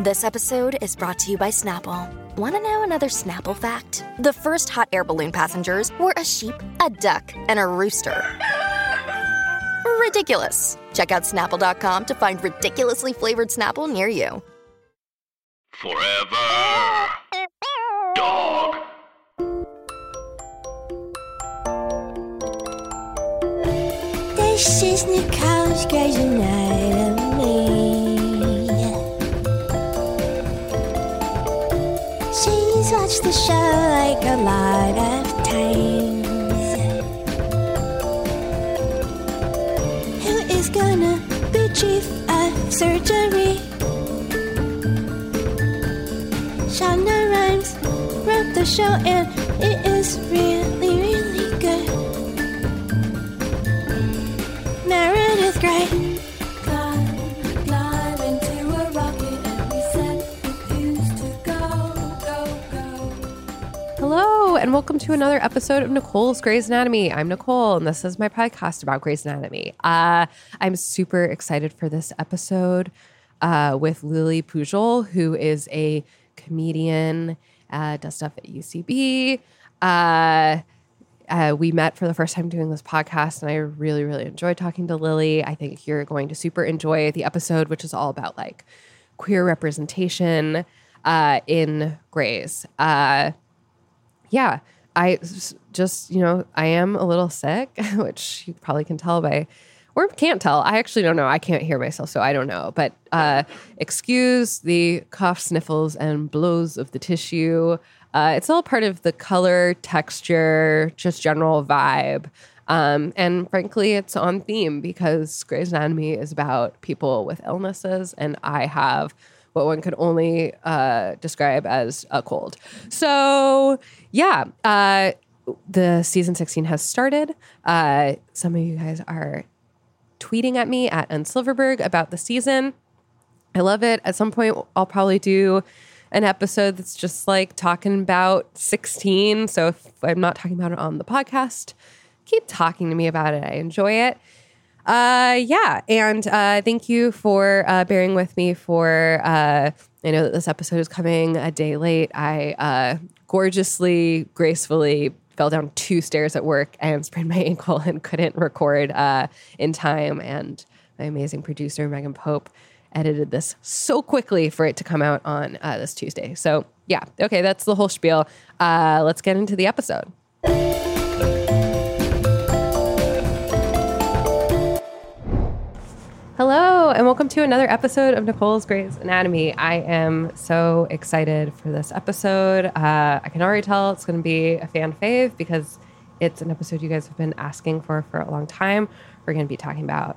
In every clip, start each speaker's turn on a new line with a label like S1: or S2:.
S1: This episode is brought to you by Snapple. Want to know another Snapple fact? The first hot air balloon passengers were a sheep, a duck, and a rooster. Ridiculous. Check out snapple.com to find ridiculously flavored Snapple near you.
S2: Forever. Dog.
S3: This is Nicole's Grey's Anatomy. Watched the show like a lot of times. Who is gonna be chief of surgery? Shonda Rhimes wrote the show and it is really, really good. Meredith Grey. And
S4: welcome to another episode of Nicole's Grey's Anatomy. I'm Nicole, and this is my podcast about Grey's Anatomy. Uh, I'm super excited for this episode uh, with Lily Pujol, who is a comedian, uh, does stuff at UCB. Uh, uh, we met for the first time doing this podcast, and I really, really enjoyed talking to Lily. I think you're going to super enjoy the episode, which is all about like queer representation uh, in Grey's. Uh, yeah, I just, you know, I am a little sick, which you probably can tell by, or can't tell. I actually don't know. I can't hear myself, so I don't know. But uh, excuse the cough, sniffles, and blows of the tissue. Uh, it's all part of the color, texture, just general vibe. Um, and frankly, it's on theme because Grey's Anatomy is about people with illnesses, and I have what one could only uh, describe as a cold. So, yeah, uh, the season 16 has started. Uh, some of you guys are tweeting at me at N Silverberg about the season. I love it. At some point, I'll probably do an episode that's just like talking about 16. So if I'm not talking about it on the podcast, keep talking to me about it. I enjoy it. Uh, yeah. And uh, thank you for uh, bearing with me for, uh, I know that this episode is coming a day late. I uh, gorgeously, gracefully fell down two stairs at work and sprained my ankle and couldn't record uh, in time. And my amazing producer, Megan Pope, edited this so quickly for it to come out on uh, this Tuesday. So, yeah, okay, that's the whole spiel. Uh, let's get into the episode. Hello, and welcome to another episode of Nicole's Grey's Anatomy. I am so excited for this episode. Uh, I can already tell it's going to be a fan fave because it's an episode you guys have been asking for for a long time. We're going to be talking about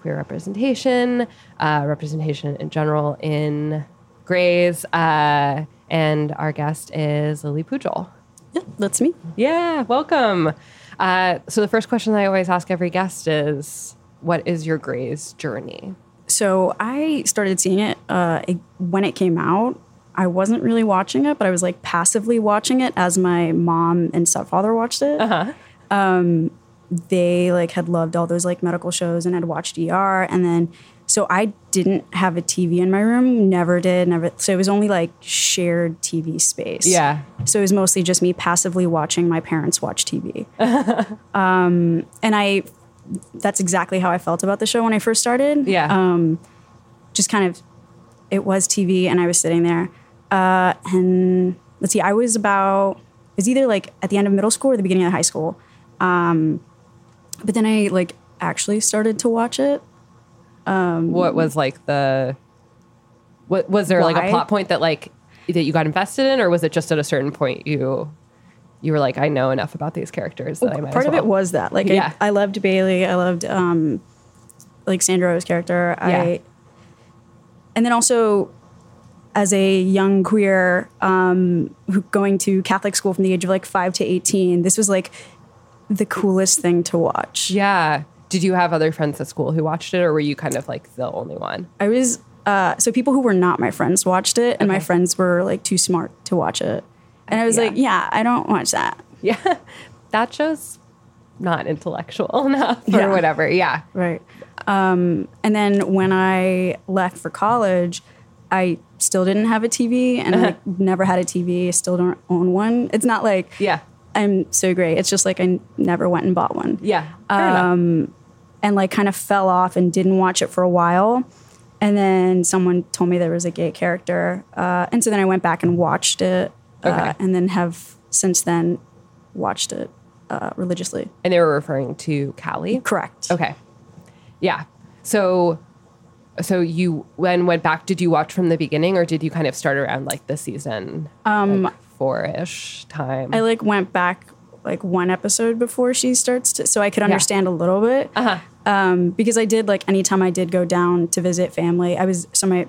S4: queer representation, uh, representation in general in Grey's, uh, and our guest is Lily Pujol.
S5: Yeah, that's me.
S4: Yeah, welcome. Uh, so the first question I always ask every guest is, "What is your Grey's journey?"
S5: So I started seeing it, uh, it when it came out. I wasn't really watching it, but I was like passively watching it as my mom and stepfather watched it. Uh Um, they like had loved all those like medical shows and had watched ER, and then so I didn't have a TV in my room. Never did. Never. So it was only like shared TV space.
S4: Yeah.
S5: So it was mostly just me passively watching my parents watch TV. um, and I, that's exactly how I felt about the show when I first started.
S4: Yeah.
S5: Um, just kind of, it was TV and I was sitting there. Uh, and let's see, I was about, it was either like at the end of middle school or the beginning of high school. Um, but then I like actually started to watch it.
S4: what was like the what was there like a plot point that like that you got invested in or was it just at a certain point you you were like i know enough about these characters that i might
S5: part
S4: as
S5: of it was that like
S4: Yeah.
S5: I, I loved bailey i loved um like Sandra Oh's character
S4: Yeah.
S5: i and then also as a young queer um who going to catholic school from the age of like 5 to 18 this was like the coolest thing to watch.
S4: Yeah. Did you have other friends at school who watched it or were you kind of like the only one?
S5: I was uh so people who were not my friends watched it and my friends were like too smart to watch it and i was
S4: Yeah.
S5: like yeah i don't watch that
S4: yeah that show's not intellectual enough or
S5: Yeah.
S4: whatever yeah
S5: Right. Um, and then when I left for college, I still didn't have a TV and I like, never had a TV. I Still don't own one. It's not like
S4: Yeah.
S5: I'm so great. It's just like I n- never went and bought one
S4: Yeah.
S5: Um, and like kind of fell off and didn't watch it for a while. And then someone told me there was a gay character, uh, and so then I went back and watched it, uh, and then have since then watched it uh, religiously.
S4: And they were referring to Callie.
S5: Correct.
S4: Okay. Yeah. So so you when went back, did you watch from the beginning or did you kind of start around like the season um four ish time?
S5: I like went back like one episode before she starts to, so I could understand a little bit. Uh-huh. Um, because I did like anytime I did go down to visit family, I was so my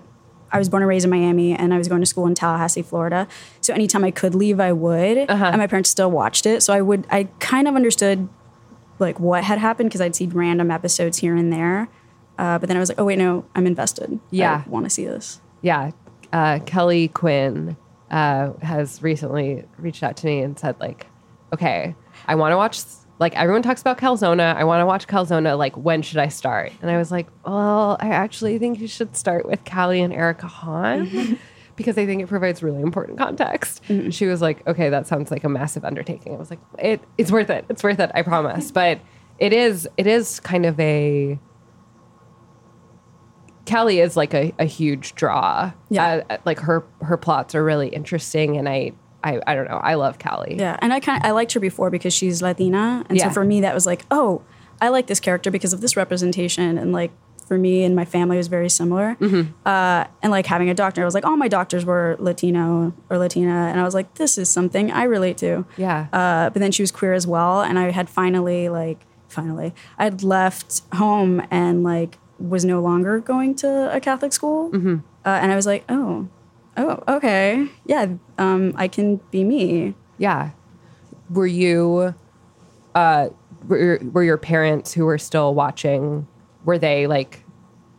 S5: I was born and raised in Miami, and I was going to school in Tallahassee, Florida. So anytime I could leave, I would. And my parents still watched it, so I would. I kind of understood like what had happened because I'd seen random episodes here and there. Uh, but then I was like, oh wait, no, I'm invested.
S4: Yeah.
S5: I want to see this.
S4: yeah. Uh, Kelly Quinn uh, has recently reached out to me and said like, okay, I want to watch. Like everyone talks about Calzona. I want to watch Calzona. Like, when should I start? And I was like, well, I actually think you should start with Callie and Erica Hahn mm-hmm. because I think it provides really important context. And she was like, okay, that sounds like a massive undertaking. I was like, it, it's worth it. It's worth it. I promise. But it is, it is kind of a, Callie is like a, a huge draw.
S5: Yeah.
S4: Uh, uh like her her plots are really interesting, and I I, I don't know. I love Callie.
S5: Yeah, and I kind I liked her before because she's Latina, and
S4: Yeah.
S5: so for me that was like, oh, I like this character because of this representation, and like for me and my family was very similar.
S4: Mm-hmm.
S5: Uh, and like having a doctor, I was like, all my doctors were Latino or Latina, and I was like, this is something I relate to.
S4: Yeah.
S5: Uh, but then she was queer as well, and I had finally like finally I'd left home and like was no longer going to a Catholic school,
S4: Mm-hmm.
S5: uh, and I was like, oh, oh, okay, yeah, um, I can be me.
S4: Yeah. Were you, uh, were, were your parents who were still watching, were they like,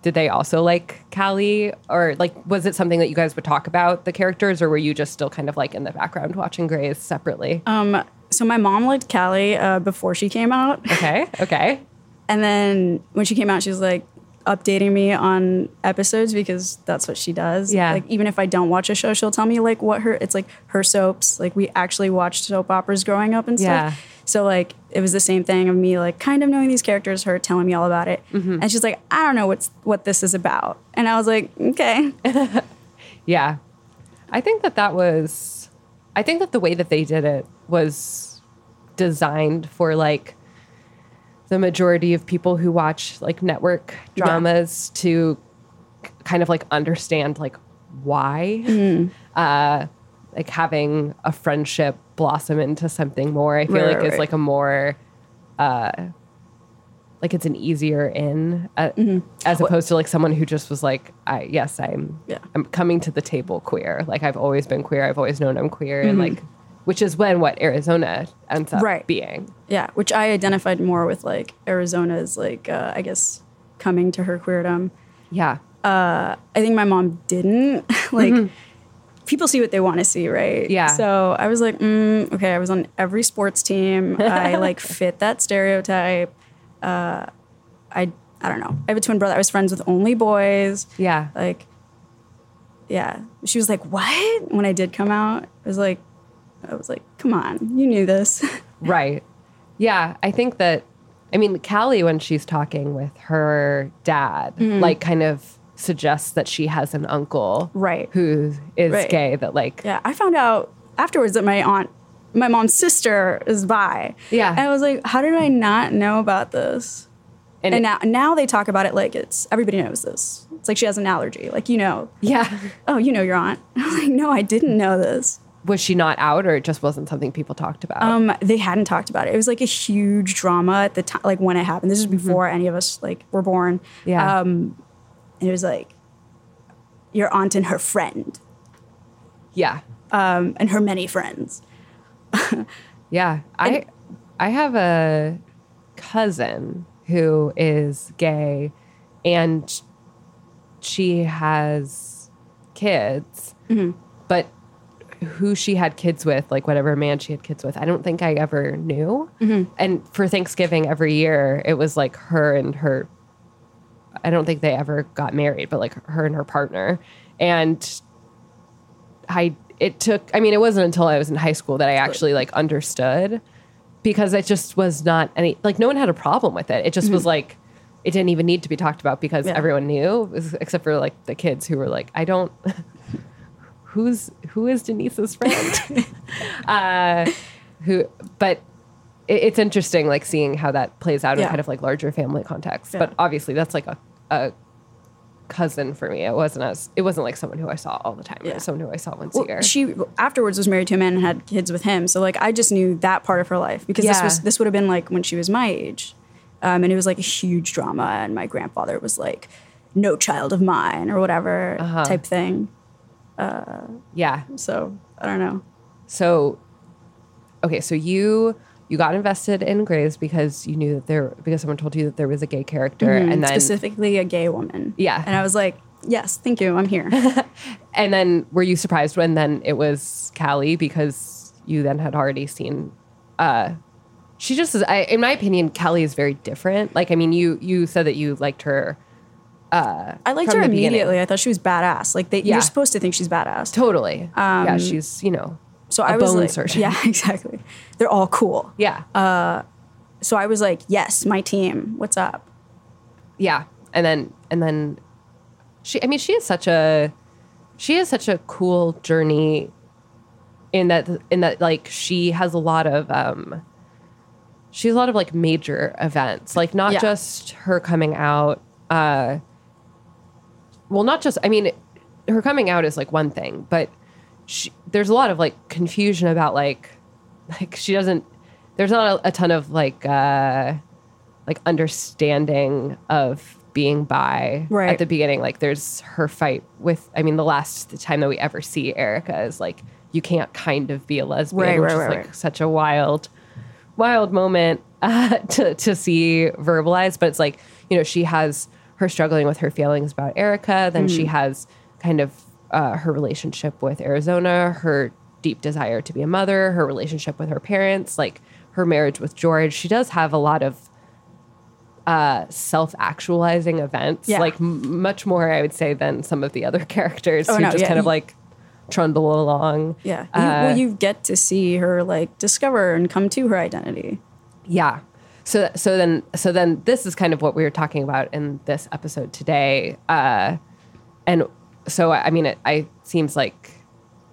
S4: did they also like Callie? Or like, was it something that you guys would talk about the characters, or were you just still kind of like in the background watching Grey's separately?
S5: Um, so my mom liked Callie uh, before she came out,
S4: okay. Okay.
S5: and then when she came out, she was like updating me on episodes because that's what she does.
S4: Yeah.
S5: Like even if I don't watch a show, she'll tell me like what her it's like her soaps. Like we actually watched soap operas growing up and stuff.
S4: Yeah.
S5: So like it was the same thing of me like kind of knowing these characters, her telling me all about it,
S4: Mm-hmm.
S5: and she's like, I don't know what's what this is about, and I was like, okay,
S4: Yeah. I think that that was, I think that the way that they did it was designed for like the majority of people who watch like network dramas to k- kind of like understand like why. Uh, like having a friendship blossom into something more, I feel
S5: Right,
S4: like
S5: right,
S4: is like a more, uh, like it's an easier in uh, as opposed to like someone who just was like I yes I'm
S5: Yeah.
S4: I'm coming to the table queer. Like I've always been queer. I've always known I'm queer. And like which is when what Arizona ends up
S5: Right.
S4: being
S5: yeah, which I identified more with like Arizona's like uh, I guess coming to her queerdom.
S4: yeah
S5: I think my mom didn't. like, people see what they want to see, right?
S4: Mm-hmm. Yeah.
S5: So I was like, mm, okay, I was on every sports team. I like fit that stereotype. Uh, I I don't know. I have a twin brother. I was friends with only boys.
S4: yeah
S5: Like, yeah. She was like, what? When I did come out, I was like, I was like, come on, you knew this.
S4: right yeah I think that I mean Callie when she's talking with her dad
S5: Mm-hmm.
S4: like kind of suggests that she has an uncle
S5: Right.
S4: who is
S5: Right.
S4: gay that like
S5: Yeah, I found out afterwards that my aunt, my mom's sister is bi.
S4: Yeah.
S5: and I was like, how did I not know about this?
S4: and,
S5: And now, now they talk about it like it's everybody knows this. It's like she has an allergy. Like you know,
S4: yeah
S5: oh, you know your aunt. I was like, no, I didn't know this.
S4: Was she not out or it just wasn't something people talked about
S5: Um, they hadn't talked about it. It was like a huge drama at the time, like when it happened. This is before any of us like were born.
S4: yeah
S5: Um, and it was like your aunt and her friend,
S4: yeah
S5: um, and her many friends.
S4: Yeah, I I have a cousin who is gay, and she has kids, but who she had kids with, like whatever man she had kids with, I don't think I ever knew. Mm-hmm. And for Thanksgiving every year, it was like her and her. I don't think they ever got married, but like her and her partner, and I it took. I mean, it wasn't until I was in high school that I actually like understood because it just was not any like no one had a problem with it. It just was mm-hmm. like it didn't even need to be talked about because
S5: Yeah.
S4: everyone knew, except for like the kids who were like, I don't. Who's who is Denise's friend? uh, who, but it, it's interesting, like seeing how that plays out in kind of like larger family context.
S5: Yeah.
S4: But obviously, that's like a, a cousin for me. It wasn't as it wasn't like someone who I saw all the time. It
S5: Yeah.
S4: was someone who I saw once
S5: Well,
S4: a year.
S5: she afterwards was married to a man and had kids with him. So like I just knew that part of her life because this was this would have been like when she was my age, um, and it was like a huge drama. And my grandfather was like, "No child of mine" or whatever
S4: Uh-huh.
S5: type thing.
S4: Yeah.
S5: So I don't know.
S4: So, okay, so you you got invested in Grey's because you knew that there because someone told you that there was a gay character, and then
S5: specifically a gay woman.
S4: Yeah.
S5: and I was like, "Yes, thank you, I'm here."
S4: and then were you surprised when then it was Callie because you then had already seen. uh She just is. I, in my opinion, Callie is very different. Like, I mean, you you said that you liked her
S5: I liked her
S4: the beginning.
S5: immediately. I thought she was badass. Like they,
S4: Yeah.
S5: you're supposed to think she's badass.
S4: totally. yeah, she's you know.
S5: So
S4: a
S5: I was
S4: bone
S5: like,
S4: surgeon.
S5: yeah, exactly. They're all cool.
S4: Yeah.
S5: So I was like, yes, my team. What's up?
S4: yeah and then and then she i mean she is such a she is such a cool journey in that in that like she has a lot of um she has a lot of like major events like not
S5: Yeah.
S4: just her coming out uh well not just i mean her coming out is like one thing but she, there's a lot of like confusion about like like she doesn't there's not a, a ton of like uh like understanding of being bi
S5: Right.
S4: at the beginning. Like there's her fight with I mean the last time that we ever see Erica is like you can't kind of be a lesbian,
S5: Right,
S4: which
S5: right,
S4: is
S5: right,
S4: like such a wild wild moment uh, to to see verbalized. But it's like, you know, she has her struggling with her feelings about Erica, then
S5: Mm-hmm.
S4: she has kind of uh, her relationship with Arizona, her deep desire to be a mother, her relationship with her parents, like her marriage with George. She does have a lot of uh, self-actualizing events,
S5: Yeah.
S4: like m- much more, I would say, than some of the other characters
S5: Oh,
S4: who
S5: no,
S4: just
S5: yeah,
S4: kind of like trundle along.
S5: Yeah. You,
S4: Uh,
S5: well, you get to see her like discover and come to her identity.
S4: Yeah. So so then so then this is kind of what we were talking about in this episode today. Uh, and so I mean, it I seems like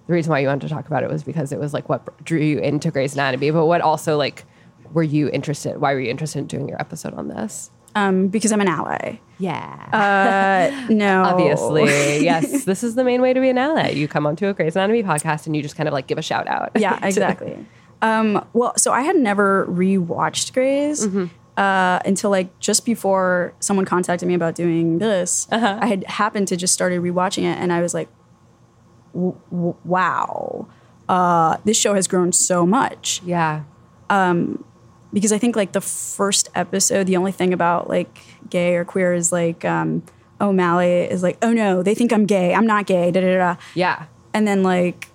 S4: the reason why you wanted to talk about it was because it was like what drew you into Grey's Anatomy, but what also like were you interested? Why were you interested in doing your episode on this?
S5: Um, because I'm an ally.
S4: Yeah.
S5: No.
S4: Obviously, yes. This is the main way to be an ally. You come onto a Grey's Anatomy podcast and you just kind of like give a shout out.
S5: Yeah, exactly. Um, well, so I had never rewatched Grey's
S4: Mm-hmm.
S5: uh, until like just before someone contacted me about doing this.
S4: Uh-huh.
S5: I had happened to just started rewatching it, and I was like, "Wow, uh, this show has grown so much."
S4: yeah.
S5: because I think like the first episode, the only thing about like gay or queer is like, um, O'Malley is like, oh no, they think I'm gay. I'm not gay. Da da da.
S4: Yeah.
S5: And then like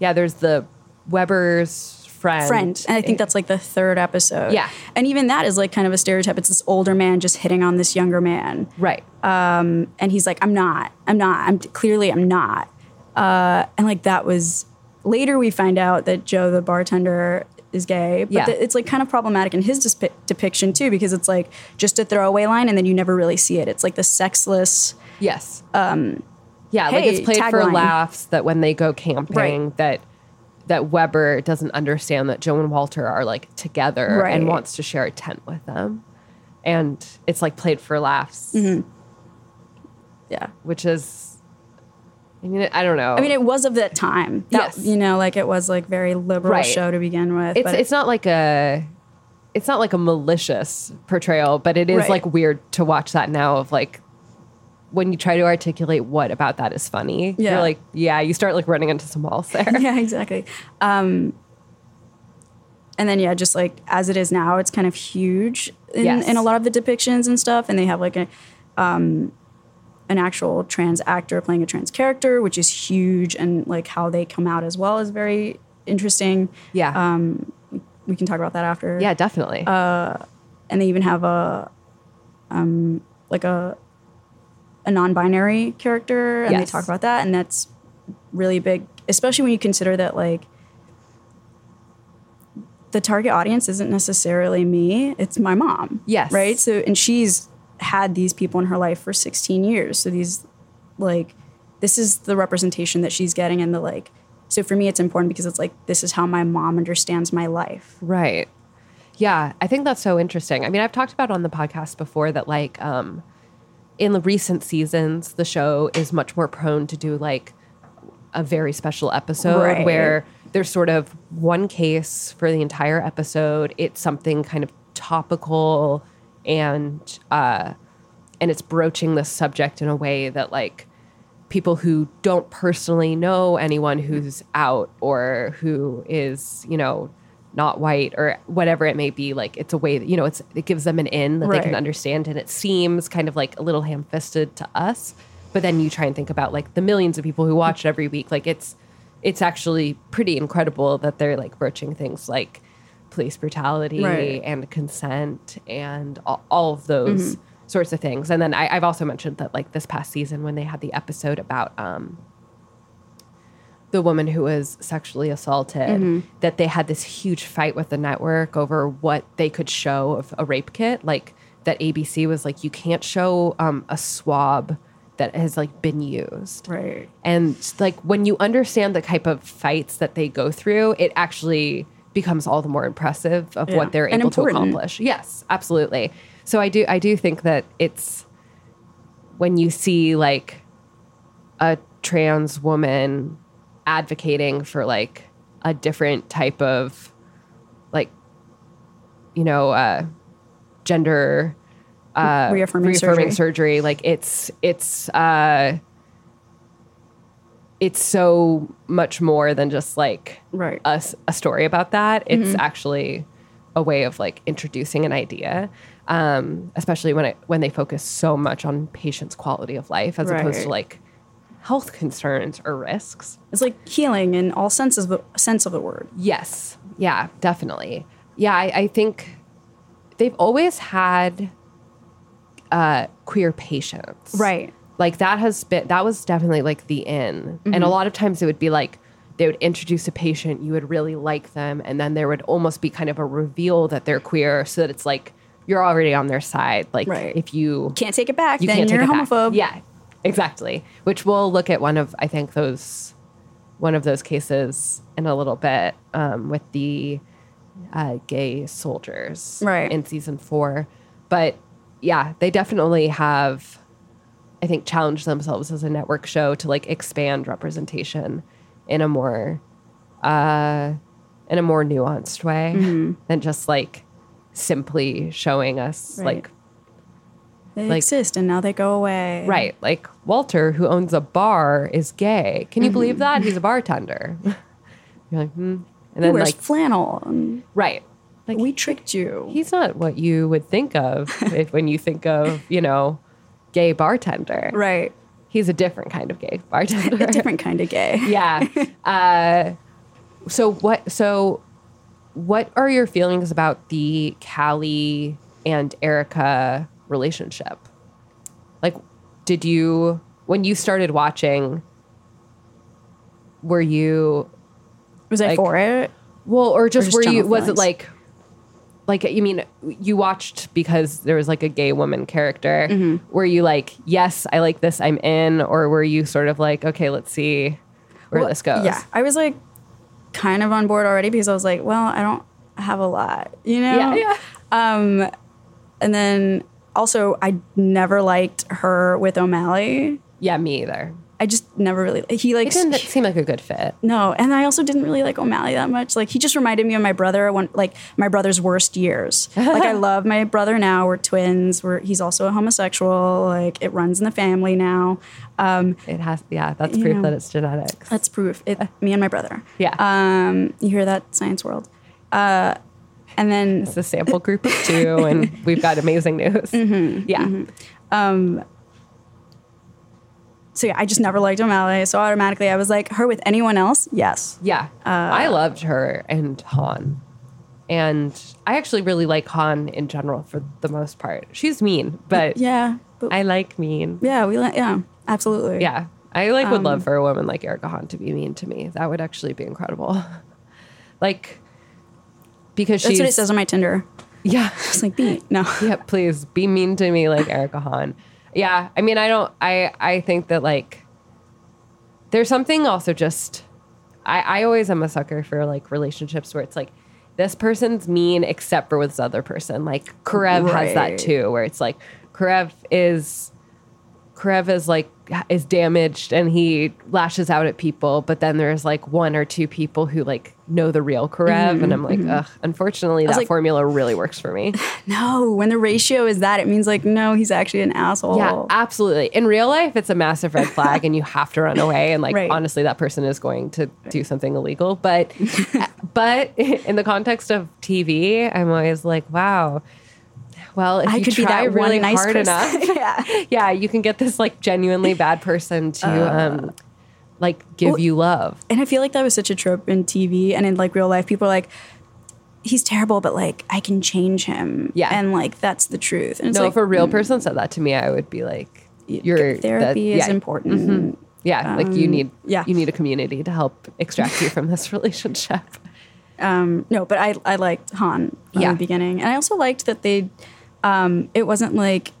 S4: Yeah. There's the Weber's friend.
S5: friend, and I think that's like the third episode.
S4: Yeah.
S5: And even that is like kind of a stereotype. It's this older man just hitting on this younger man,
S4: right.
S5: and he's like, I'm not. I'm not. I'm clearly I'm not. Uh, and like that was later we find out that Joe the bartender is gay, but
S4: Yeah.
S5: it's like kind of problematic in his disp- depiction too because it's like just a throwaway line and then you never really see it. It's like the sexless.
S4: Yes. Um, yeah, like it's played for
S5: tagline.
S4: laughs that when they go camping,
S5: Right.
S4: that that Weber doesn't understand that Joe and Walter are like together and wants to share a tent with them, and it's like played for laughs,
S5: Mm-hmm. Yeah.
S4: which is. I mean, I don't know.
S5: I mean, it was of that time. That,
S4: Yes.
S5: You know, like it was like very liberal
S4: Right.
S5: show to begin with.
S4: it's
S5: but
S4: it's not like a it's not like a malicious portrayal, but it is
S5: Right.
S4: like weird to watch that now of like when you try to articulate what about that is funny.
S5: Yeah.
S4: You're like, yeah, you start like running into some walls there.
S5: yeah, exactly. Um, and then yeah, just like as it is now, it's kind of huge in,
S4: Yes.
S5: in a lot of the depictions and stuff. And they have like a um, an actual trans actor playing a trans character, which is huge, and like how they come out as well is very interesting.
S4: Yeah.
S5: Um, we can talk about that after.
S4: yeah, definitely.
S5: and they even have a um, like a a non-binary character, and they talk about that, and that's really big, especially when you consider that like the target audience isn't necessarily me, it's my mom.
S4: Yes.
S5: Right? So and she's had these people in her life for 16 years. So these like this is the representation that she's getting and the like so for me it's important because it's like this is how my mom understands my life.
S4: Right. Yeah, I think that's so interesting. I mean, I've talked about on the podcast before that like um in the recent seasons the show is much more prone to do like a very special episode
S5: Right.
S4: where there's sort of one case for the entire episode. It's something kind of topical and uh and it's broaching this subject in a way that like people who don't personally know anyone who's out or who is you know not white or whatever it may be like it's a way that you know it's it gives them an in that they can understand and it seems kind of like a little ham-fisted to us but then you try and think about like the millions of people who watch it every week like it's it's actually pretty incredible that they're like broaching things like police brutality
S5: Right.
S4: and consent and all, all of those sorts of things. And then I, I've also mentioned that like this past season when they had the episode about um, the woman who was sexually assaulted, that they had this huge fight with the network over what they could show of a rape kit. Like that ABC was like, you can't show um, a swab that has like been used.
S5: Right.
S4: And like when you understand the type of fights that they go through, it actually becomes all the more impressive of
S5: Yeah.
S4: what they're
S5: And
S4: able to accomplish. Yes, absolutely. So I do I do think that it's when you see like a trans woman advocating for like a different type of like you know uh gender uh
S5: Reaffirming
S4: reaffirming
S5: surgery.
S4: surgery like it's it's uh it's so much more than just like
S5: Right.
S4: a, a story about that it's actually a way of like introducing an idea um, especially when it when they focus so much on patients quality of life as opposed to like health concerns or risks
S5: It's like healing in all senses of the sense of the word.
S4: Yes. Yeah, definitely. Yeah, I, I think they've always had uh, queer patients.
S5: Right.
S4: Like that has been, that was definitely like the in. And a lot of times it would be like, they would introduce a patient, you would really like them, and then there would almost be kind of a reveal that they're queer so that it's like you're already on their side. Like
S5: Right.
S4: if you
S5: Can't take it back,
S4: you
S5: then
S4: can't
S5: you're a
S4: take back. Yeah, exactly. Which we'll look at one of I think those one of those cases in a little bit um, with the uh, gay soldiers
S5: Right.
S4: in season four. But yeah, they definitely have I think challenged themselves as a network show to like expand representation in a more uh, in a more nuanced way
S5: Mm-hmm.
S4: than just like simply showing us
S5: Right.
S4: like
S5: They
S4: Like-
S5: exist and now they go away.
S4: Right. Like Walter, who owns a bar, is gay. Can you
S5: Mm-hmm.
S4: believe that? He's a bartender. You're like, hmm. And
S5: He
S4: then,
S5: wears
S4: like,
S5: flannel.
S4: Right. Like,
S5: we tricked you.
S4: he's not what you would think of if, when you think of, you know, gay bartender.
S5: right.
S4: He's a different kind of gay bartender.
S5: A different kind of gay.
S4: yeah. Uh, so what? So, what are your feelings about the Callie and Erica relationship? Like, did you when you started watching? Were you
S5: Was I for it?
S4: well, or just,
S5: just
S4: were you? Was it like? Like you mean you watched because there was like a gay woman character?
S5: Mm-hmm.
S4: Were you like, yes, I like this, I'm in, or were you sort of like, okay, let's see where
S5: Well,
S4: this goes?
S5: Yeah. I was like kind of on board already because I was like, well, I don't have a lot, you know?
S4: yeah, yeah.
S5: Um, and then also, I never liked her with O'Malley.
S4: Yeah, me either.
S5: I just never really. He like
S4: It didn't seem like a good fit.
S5: no, and I also didn't really like O'Malley that much. Like he just reminded me of my brother. When like my brother's worst years. like I love my brother now. We're twins. We're he's also a homosexual. Like it runs in the family now. Um,
S4: It has, yeah, that's proof
S5: know.
S4: that it's genetics.
S5: that's proof. It me and my brother.
S4: yeah,
S5: Um, you hear that, Science World? Uh, and then
S4: it's a sample group of two, and we've got amazing news.
S5: Mm-hmm,
S4: yeah,
S5: so yeah, I just never liked O'Malley. So automatically, I was like, her with anyone else? Yes.
S4: yeah. I loved her and Hahn, and I actually really like Hahn in general for the most part. She's mean, but
S5: Yeah. But
S4: I like mean.
S5: yeah, we like yeah, absolutely.
S4: Yeah, I like would
S5: Um,
S4: love for a woman like Erica Hahn to be mean to me. That would actually be incredible. like because
S5: she.
S4: That's
S5: what it says on my Tinder.
S4: yeah.
S5: It's like, be no.
S4: yeah, please be mean to me like Erica Hahn. Yeah, I mean, I don't. I I think that like there's something also just. I I always am a sucker for like relationships where it's like this person's mean except for with this other person. Like Karev has that too, where it's like Karev is Karev is like is damaged and he lashes out at people, but then there's like one or two people who like know the real Karev, and I'm like, ugh. Unfortunately, that
S5: Mm-hmm, like-
S4: formula really works for me.
S5: No, when the ratio is that, it means like, no, he's actually an asshole.
S4: Yeah, absolutely. In real life, it's a massive red flag, and you have to run away. And like,
S5: Right.
S4: honestly, that person is going to do something illegal. But, but in the context of TV, I'm always like, wow. Well, if
S5: I
S4: you
S5: could be
S4: try
S5: that
S4: really
S5: nice
S4: hard
S5: person.
S4: enough,
S5: yeah.
S4: yeah, you can get this like genuinely bad person to um, like give
S5: well-
S4: you love.
S5: And I feel like that was such a trope in TV and in like real life. People are like, he's terrible, but like I can change him.
S4: Yeah.
S5: And like that's the truth. And it's
S4: No,
S5: like,
S4: if a real person said that to me, I would be like, "You're
S5: therapy
S4: that-
S5: is
S4: yeah,
S5: important.
S4: Yeah, like you need,
S5: yeah.
S4: you need a community to help extract you from this relationship.
S5: Um, no, but I I liked Hahn from
S4: Yeah.
S5: the beginning, and I also liked that they. Um, it wasn't like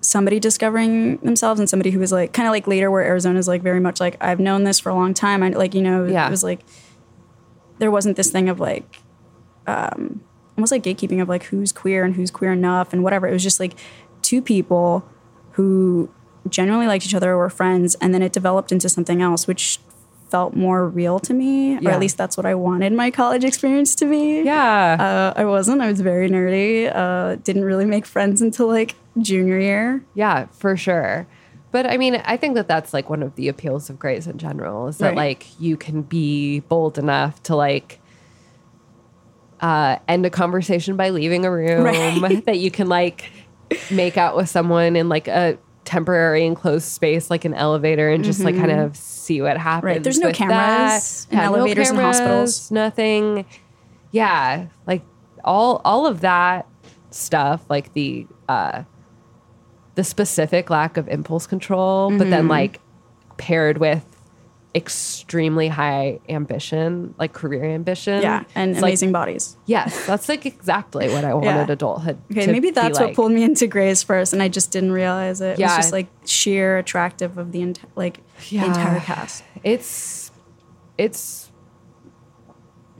S5: somebody discovering themselves and somebody who was like kind of like later where Arizona's like very much like I've known this for a long time. I like you know
S4: Yeah.
S5: it was like there wasn't this thing of like um, almost like gatekeeping of like who's queer and who's queer enough and whatever. It was just like two people who genuinely liked each other, were friends, and then it developed into something else, which felt more real to me, or at least that's what I wanted my college experience to be.
S4: Yeah.
S5: Uh, I wasn't. I was very nerdy. Uh, didn't really make friends until like junior year.
S4: Yeah, for sure. But I mean, I think that that's like one of the appeals of Grey's in general is that
S5: Right.
S4: like you can be bold enough to like uh, end a conversation by leaving a room,
S5: Right.
S4: that you can like make out with someone in like a temporary enclosed space like an elevator and just like kind of see what happens.
S5: Mm-hmm. Right. There's no cameras
S4: that.
S5: in elevators and hospitals.
S4: Nothing. Yeah, like all all of that stuff, like the uh the specific lack of impulse control, but
S5: Mm-hmm.
S4: then like paired with extremely high ambition, like career ambition.
S5: Yeah, and
S4: It's like-
S5: amazing bodies.
S4: yes, that's like exactly what I wanted
S5: Yeah.
S4: adulthood.
S5: Okay, maybe
S4: be
S5: that's
S4: like.
S5: what pulled me into Grey's first, and I just didn't realize it. It
S4: Yeah.
S5: was just like sheer attractive of the like
S4: Yeah.
S5: the entire cast.
S4: It's it's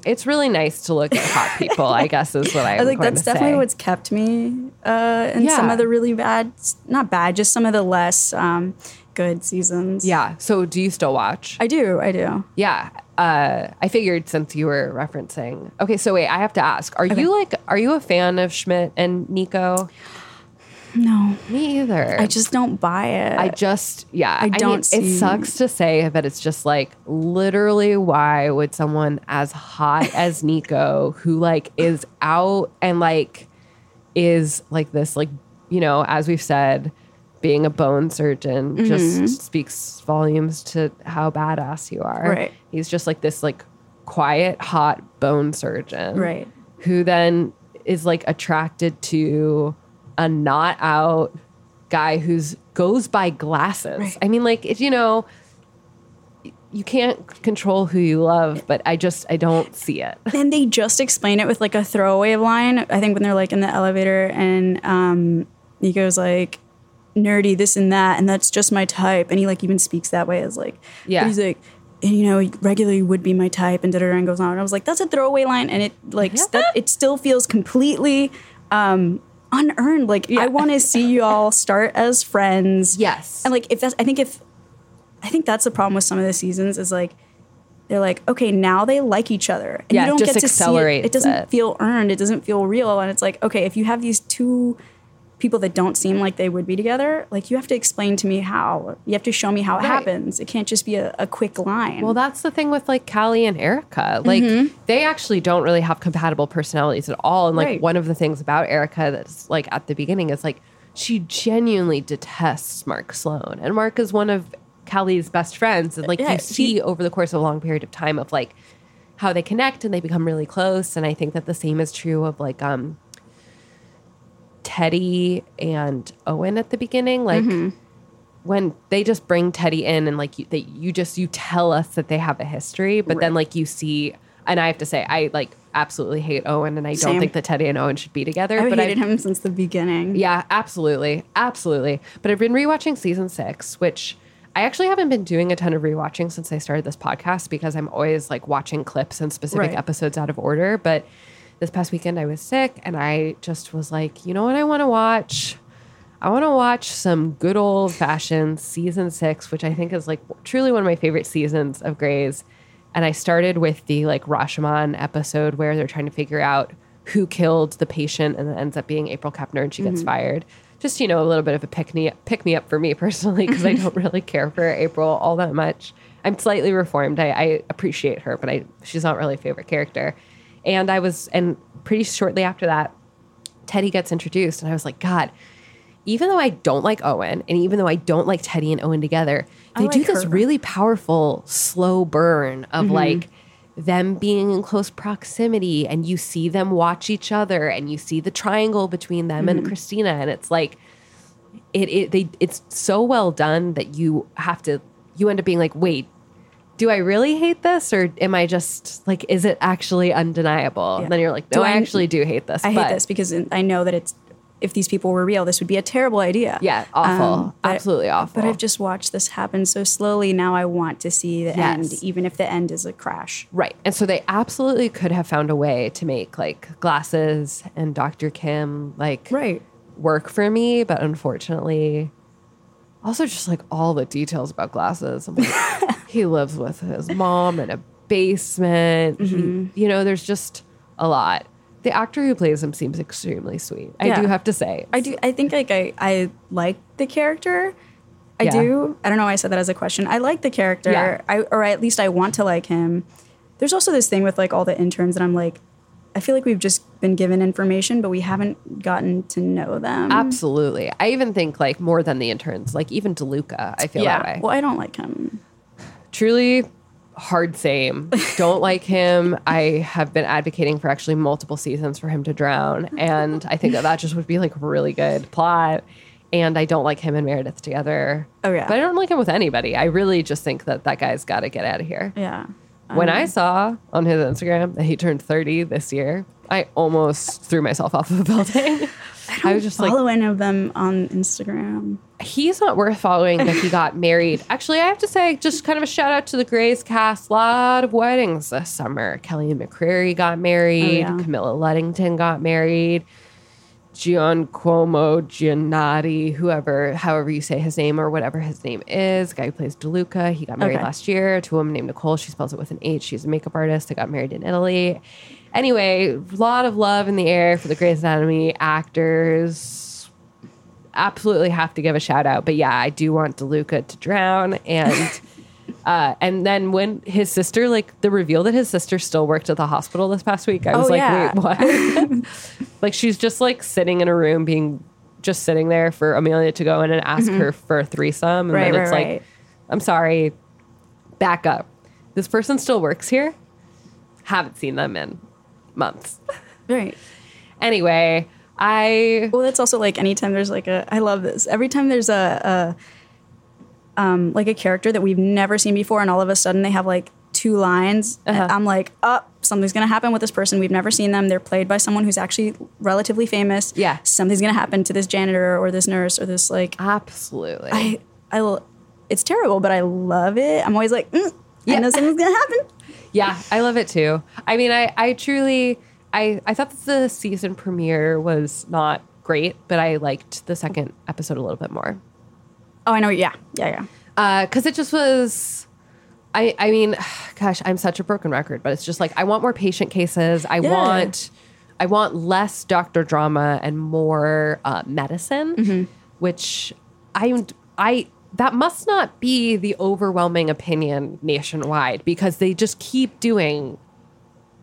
S4: it's really nice to look at hot people. I guess is what I,
S5: I was like that's definitely
S4: say.
S5: what's kept me uh, in some of the really bad, not bad, just some of the less um, good seasons.
S4: Yeah. So do you still watch?
S5: I do. I do.
S4: yeah. Uh, I figured since you were referencing. Okay, so wait, I have to ask: Are you like, are you a fan of Schmitt and Nico?
S5: No,
S4: Me either.
S5: I just don't buy it.
S4: I just, yeah. I,
S5: don't
S4: It
S5: see-
S4: sucks to say, but it's just like literally, why would someone as hot as Nico, who like is out and like is like this, like you know, as we've said, being a bone surgeon
S5: Mm-hmm.
S4: just speaks volumes to how badass you are.
S5: Right.
S4: He's just like this, like quiet, hot bone surgeon.
S5: Right.
S4: Who then is like attracted to a not out guy who's goes by glasses.
S5: Right.
S4: I mean, like if you know, you can't control who you love, but I just I don't see it.
S5: and they just explain it with like a throwaway line. I think when they're like in the elevator and um, Nico's like nerdy this and that, and that's just my type. And he like even speaks that way as like
S4: Yeah.
S5: He's like. And you know, he regularly would be my type, and da da da, and goes on. And I was like, "That's a throwaway line," and it like s- that it still feels completely um, unearned. Like I want to see you all start as friends,
S4: Yes.
S5: and like if that's, I think if I think that's the problem with some of the seasons is like they're like, okay, now they like each other. And
S4: Yeah,
S5: you don't
S4: just
S5: get to see it. It doesn't
S4: it.
S5: feel earned. It doesn't feel real. And it's like, okay, if you have these two people that don't seem like they would be together, like you have to explain to me how. You have to show me how it
S4: Right.
S5: happens. It can't just be a, a quick line.
S4: Well, that's the thing with like Callie and Erica. Like
S5: Mm-hmm.
S4: they actually don't really have compatible personalities at all. And like
S5: Right.
S4: one of the things about Erica that's like at the beginning is like she genuinely detests Mark Sloan. And Mark is one of Callie's best friends. And like
S5: Yeah,
S4: you see over the course of a long period of time of like how they connect and they become really close. And I think that the same is true of like um Teddy and Owen at the beginning. Like mm-hmm. when they just bring Teddy in and like you, they, you just you tell us that they have a history, but then like you see, and I have to say, I like absolutely hate Owen, and I don't think that Teddy and Owen should be together.
S5: I've
S4: but
S5: hated
S4: I've,
S5: him since the beginning.
S4: yeah, absolutely. Absolutely. But I've been rewatching season six, which I actually haven't been doing a ton of rewatching since I started this podcast because I'm always like watching clips and specific
S5: Right.
S4: episodes out of order. But this past weekend I was sick and I just was like, you know what I want to watch? I want to watch some good old fashioned season six, which I think is like truly one of my favorite seasons of Grey's. And I started with the like Rashomon episode where they're trying to figure out who killed the patient and it ends up being April Kepner and she gets mm-hmm. fired. Just, you know, a little bit of a pick me, pick me up for me personally because I don't really care for April all that much. I'm slightly reformed. I, I appreciate her, but I she's not really a favorite character. And I was, and pretty shortly after that, Teddy gets introduced, and I was like, God, even though I don't like Owen, and even though I don't like Teddy and Owen together, they
S5: like
S4: do this
S5: her.
S4: really powerful, slow burn of mm-hmm. like them being in close proximity, and you see them watch each other, and you see the triangle between them and mm-hmm. Cristina, and it's like, it, it they it's so well done that you have to you end up being like, wait, do I really hate this, or am I just like, is it actually undeniable? And then you're like, no,
S5: Do
S4: I,
S5: I-
S4: actually do hate this.
S5: I hate this because I know that it's if these people were real, this would be a terrible idea.
S4: Yeah, awful.
S5: Um,
S4: Absolutely awful.
S5: But I've just watched this happen so slowly. Now I want to see the end, even if the end is a crash.
S4: Right. And so they absolutely could have found a way to make like glasses and Dr. Kim like
S5: Right.
S4: work for me, but unfortunately also just like all the details about glasses. I'm like, he lives with his mom in a basement.
S5: Mm-hmm.
S4: you know, there's just a lot. The actor who plays him seems extremely sweet. I do have to say.
S5: I do. I think like I I like the character. I
S4: Yeah.
S5: do. I don't know why I said that as a question. I like the character.
S4: Yeah.
S5: I or at least I want to like him. There's also this thing with like all the interns that I'm like, I feel like we've just been given information, but we haven't gotten to know them.
S4: Absolutely. I even think like more than the interns, like even DeLuca, I feel that way.
S5: Well, I don't like him.
S4: Truly hard same. Don't like him. I have been advocating for actually multiple seasons for him to drown, and I think that that just would be like a really good plot. And I don't like him and Meredith together.
S5: Oh, yeah.
S4: but I don't like him with anybody. I really just think that that guy's got to get out of here.
S5: Yeah.
S4: When I um, saw on his Instagram that he turned 30 this year, I almost threw myself off of a building. I, was just like,
S5: Follow any of them on Instagram.
S4: he's not worth following that he got married. Actually, I have to say, just kind of a shout out to the Grey's cast. A lot of weddings this summer. Kelly McCreary got married.
S5: Oh, yeah.
S4: Camilla Luddington got married. Gian Cuomo Giannotti, whoever, however you say his name or whatever his name is, guy who plays DeLuca, he got married
S5: Okay.
S4: last year to a woman named Nicole. She spells it with an H. She's a makeup artist. They got married in Italy. Anyway, a lot of love in the air for the Grey's Anatomy actors absolutely have to give a shout out. But yeah, I do want DeLuca to drown. And uh, and then when his sister, like the reveal that his sister still worked at the hospital this past week, I was
S5: Oh,
S4: like,
S5: yeah.
S4: wait, what? like she's just like sitting in a room being just sitting there for Amelia to go in and ask her for a threesome. And
S5: Mm-hmm. Right,
S4: then it's
S5: right,
S4: like,
S5: right.
S4: I'm sorry, back up. This person still works here. Haven't seen them in months.
S5: Right.
S4: Anyway, I
S5: Well, that's also like anytime there's like a. I love this. Every time there's a, a um, like a character that we've never seen before, and all of a sudden they have like two lines.
S4: Uh-huh.
S5: I'm like, oh, something's gonna happen with this person. We've never seen them. They're played by someone who's actually relatively famous.
S4: Yeah.
S5: something's gonna happen to this janitor or this nurse or this like.
S4: absolutely.
S5: I I. it's terrible, but I love it. I'm always like, mm, I know something's gonna happen.
S4: Yeah, I love it too. I mean, I, I truly, I, I thought that the season premiere was not great, but I liked the second episode a little bit more
S5: Oh, I know. Yeah, yeah, yeah.
S4: because it just was. I, I mean, gosh, I'm such a broken record, but it's just like I want more patient cases. I
S5: Yeah.
S4: want, I want less doctor drama and more uh, medicine,
S5: Mm-hmm.
S4: which I, I that must not be the overwhelming opinion nationwide because they just keep doing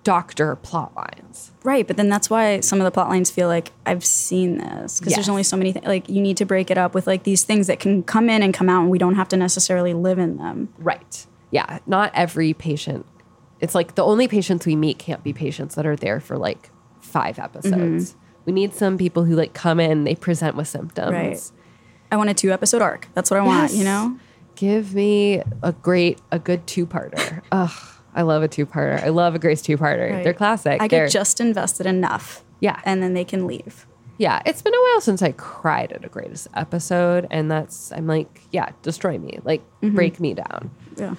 S4: doctor plot lines.
S5: Right, but then that's why some of the plot lines feel like I've seen this because
S4: Yes.
S5: there's only so many things. Like you need to break it up with like these things that can come in and come out, and we don't have to necessarily live in them.
S4: Right. Yeah. Not every patient. It's like the only patients we meet can't be patients that are there for like five episodes.
S5: Mm-hmm.
S4: We need some people who like come in, they present with symptoms.
S5: Right. I want a two episode arc. That's what I want, you know?
S4: Give me a great, a good two parter. Ugh, I love a two parter. I love a Grey's two parter.
S5: Right.
S4: They're classic.
S5: I
S4: They're-
S5: get just invested enough.
S4: Yeah.
S5: And then they can leave.
S4: yeah. It's been a while since I cried at a greatest episode, and that's I'm like, yeah, destroy me, like
S5: Mm-hmm.
S4: break me down.
S5: Yeah.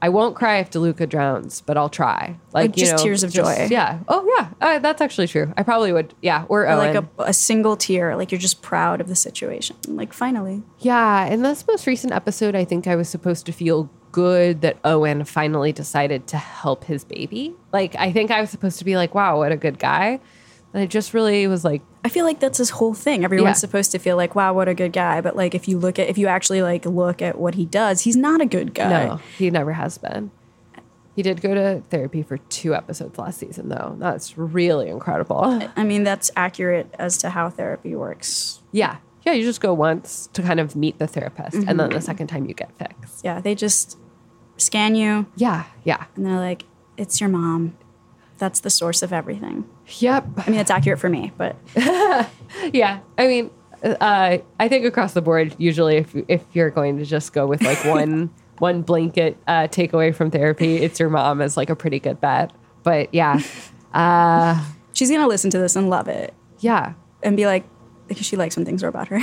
S4: I won't cry if DeLuca drowns, but I'll try. Like, you
S5: just
S4: know,
S5: tears of
S4: just-
S5: joy.
S4: Yeah. Oh yeah, uh, that's actually true. I probably would. Yeah. Or,
S5: Or like a, a single tear, like you're just proud of the situation. Like finally.
S4: Yeah, in this most recent episode, I think I was supposed to feel good that Owen finally decided to help his baby. Like, I think I was supposed to be like, wow, what a good guy. And it just really was like,
S5: I feel like that's his whole thing. Everyone's
S4: Yeah.
S5: supposed to feel like, wow, what a good guy. But like if you look at if you actually like look at what he does, he's not a good guy.
S4: no, he never has been. He did go to therapy for two episodes last season, though. That's really incredible.
S5: I mean, that's accurate as to how therapy works.
S4: Yeah. Yeah, you just go once to kind of meet the therapist, and
S5: Mm-hmm.
S4: then the second time you get fixed.
S5: Yeah, they just scan you
S4: Yeah, yeah.
S5: and they're like, it's your mom. That's the source of everything.
S4: Yep.
S5: I mean, it's accurate for me, but
S4: Yeah, I mean, uh, I think across the board, usually, if if you're going to just go with like one one blanket uh, takeaway from therapy, it's your mom is like a pretty good bet. But yeah,
S5: she's gonna listen to this and love it
S4: yeah,
S5: and be like, because she likes when things are about her.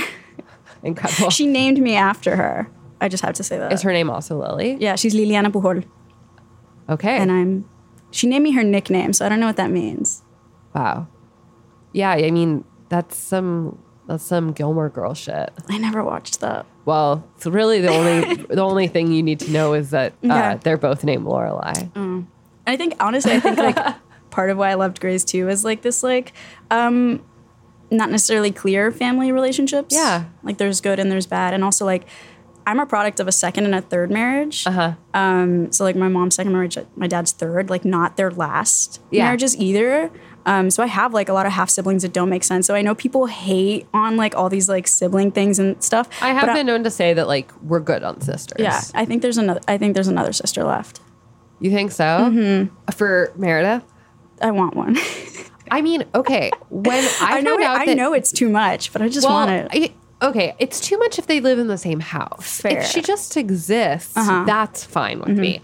S4: incredible.
S5: she named me after her. I just have to say that.
S4: is her name also Lily?
S5: yeah, she's Liliana Pujol,
S4: Okay.
S5: and I'm. She named me her nickname, so I don't know what that means.
S4: Wow. Yeah, I mean that's some that's some Gilmore Girl shit.
S5: I never watched that.
S4: Well, it's really the only the only thing you need to know is that uh,
S5: Yeah.
S4: they're both named Lorelai.
S5: And I think honestly, I think like part of why I loved Grey's too is like this like um not necessarily clear family relationships.
S4: Yeah.
S5: Like there's good and there's bad. And also like I'm a product of a second and a third marriage. Uh-huh. Um, so like my mom's second marriage, my dad's third, like not their last
S4: Yeah.
S5: marriages either. Um, so I have like a lot of half siblings that don't make sense. So I know people hate on like all these like sibling things and stuff.
S4: I have been known to say that like we're good on sisters.
S5: yeah, I think there's another. I think there's another sister left.
S4: You think so? Mm-hmm. For Meredith?
S5: I want one.
S4: I mean, okay. When I,
S5: I know. It,
S4: out
S5: I
S4: that,
S5: know it's too much, but I just
S4: well,
S5: want it.
S4: I- okay, it's too much if they live in the same house.
S5: Fair.
S4: If she just exists,
S5: Uh-huh.
S4: that's fine with me.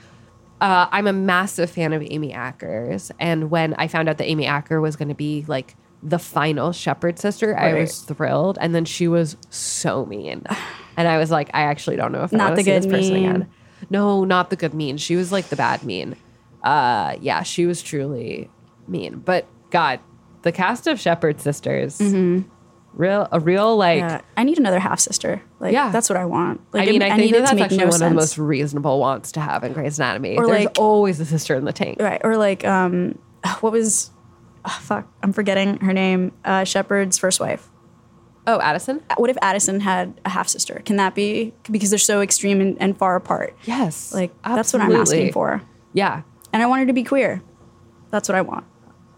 S4: Uh, I'm a massive fan of Amy Ackers, and when I found out that Amy Acker was going to be like the final Shepherd sister, I was thrilled. And then she was so mean, and I was like, I actually don't know if I
S5: Not
S4: want
S5: the
S4: to see this
S5: good
S4: person
S5: mean.
S4: again. No, not the good mean. She was like the bad mean. Uh, yeah, she was truly mean. But God, the cast of Shepherd sisters, real a real like.
S5: Yeah, I need another half sister. Like,
S4: Yeah.
S5: that's what I want. Like,
S4: I mean,
S5: it-
S4: I think that that's actually
S5: no
S4: one of the most reasonable wants to have in Grey's Anatomy.
S5: Or,
S4: There's
S5: like-
S4: always a sister in the tank.
S5: right. Or like, um, what was? oh, fuck, I'm forgetting her name. Uh, Shepard's first wife.
S4: Oh, Addison.
S5: What if Addison had a half sister? Can that be because they're so extreme and, and far apart?
S4: Yes,
S5: Like that's what I'm asking for.
S4: Yeah,
S5: And I want her to be queer. That's what I want.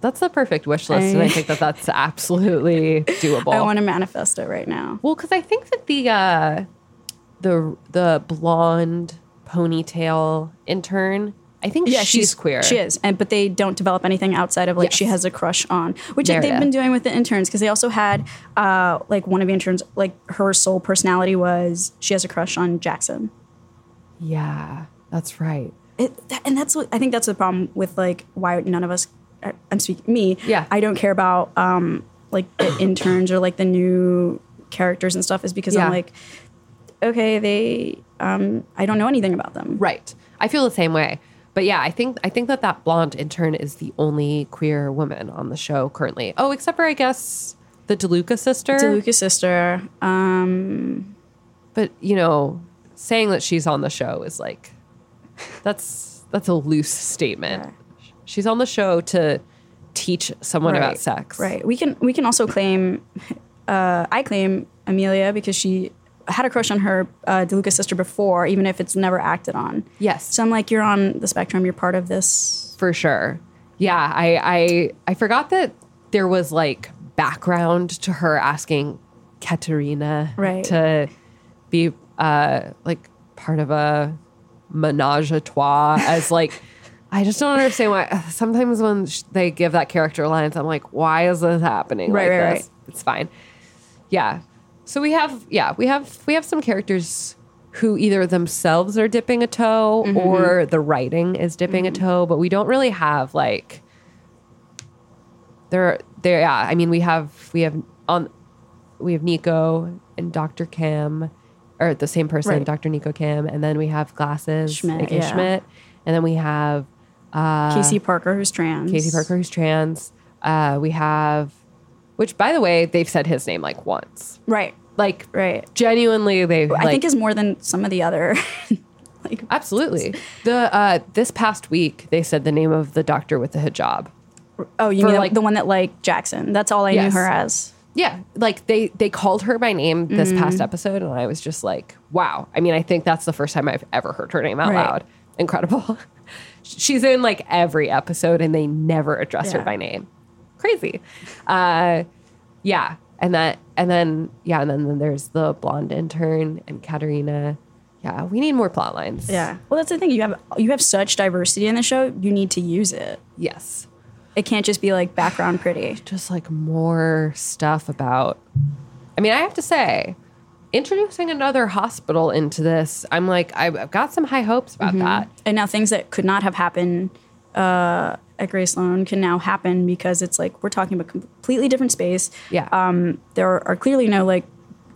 S4: That's the perfect wish list, and I
S5: I-
S4: think that that's absolutely doable.
S5: I want to manifest it right now.
S4: Well, because I think that the uh, the the blonde ponytail intern, I think yeah, she's, queer.
S5: She is, and but they don't develop anything outside of like she has a crush on, which they've been doing with the interns because they also had uh, like one of the interns, like her sole personality was she has a crush on Jackson.
S4: Yeah, that's right.
S5: It, that, and that's what I think that's the problem with like why none of us. I'm speaking me.
S4: Yeah.
S5: I don't care about um like the interns or like the new characters and stuff is because
S4: Yeah.
S5: I'm like, okay, they um I don't know anything about them.
S4: Right. I feel the same way. But yeah, I think I think that that blonde intern is the only queer woman on the show currently. Oh, except for I guess the DeLuca sister.
S5: DeLuca sister. Um,
S4: But you know, saying that she's on the show is like that's that's a loose statement. She's on the show to teach someone about sex.
S5: Right. We can we can also claim uh, I claim Amelia because she had a crush on her uh, DeLuca sister before, even if it's never acted on.
S4: Yes.
S5: So I'm like, you're on the spectrum. You're part of this.
S4: for sure. Yeah, I I I forgot that there was like background to her asking Katerina
S5: Right.
S4: to be uh like part of a menage a trois as like I just don't understand why sometimes when sh- they give that character lines I'm like why is this happening
S5: Right,
S4: like
S5: right,
S4: this? It's fine. Yeah. So we have yeah, we have we have some characters who either themselves are dipping a toe
S5: Mm-hmm.
S4: or the writing is dipping a toe, but we don't really have like there there yeah, I mean we have we have on we have Nico and Dr. Kim or the same person,
S5: Right.
S4: Dr. Nico Kim, and then we have glasses, Schmitt,
S5: yeah.
S4: Schmitt, and then we have
S5: Casey Parker, who's trans.
S4: Casey Parker, who's trans. Uh, we have, which by the way, they've said his name like once.
S5: Right.
S4: Like,
S5: Right.
S4: genuinely, they.
S5: I
S4: like,
S5: think is more than some of the other. like
S4: absolutely. The uh, this past week, they said the name of the doctor with the hijab.
S5: oh, you mean
S4: like-
S5: the one that like Jackson? That's all I
S4: Yes.
S5: knew her as.
S4: Yeah, like they they called her by name this
S5: Mm-hmm.
S4: past episode, and I was just like, wow. I mean, I think that's the first time I've ever heard her name out
S5: Right.
S4: loud. Incredible. She's in like every episode, and they never address her by name. Crazy. Uh, yeah, and that, and then yeah, and then, then there's the blonde intern and Katerina. Yeah, we need more plot lines.
S5: Yeah. Well, that's the thing. You have you have such diversity in the show. You need to use it.
S4: Yes.
S5: It can't just be like background pretty.
S4: just like more stuff about I mean, I have to say, introducing another hospital into this, I'm like, I've got some high hopes about that.
S5: And now things that could not have happened uh, at Grace Sloan can now happen because it's like we're talking about completely different space.
S4: Yeah.
S5: Um, there are clearly no like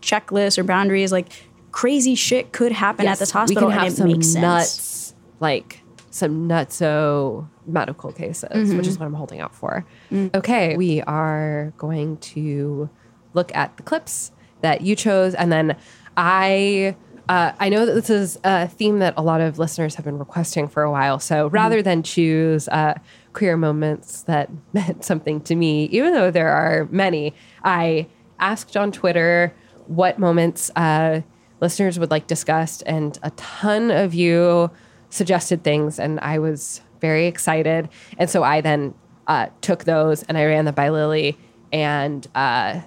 S5: checklists or boundaries. Like crazy shit could happen at this hospital,
S4: we can have
S5: and it
S4: some
S5: makes sense.
S4: nuts, like some nutso medical cases, which
S5: Mm-hmm.
S4: is what I'm holding out for.
S5: Mm.
S4: Okay, we are going to look at the clips that you chose, and then I. Uh, I know that this is a theme that a lot of listeners have been requesting for a while. So
S5: Mm-hmm.
S4: rather than choose uh, queer moments that meant something to me, even though there are many, I asked on Twitter what moments uh, listeners would like discussed, and a ton of you suggested things, and I was very excited. And so I then uh, took those and I ran them by Lily, and uh,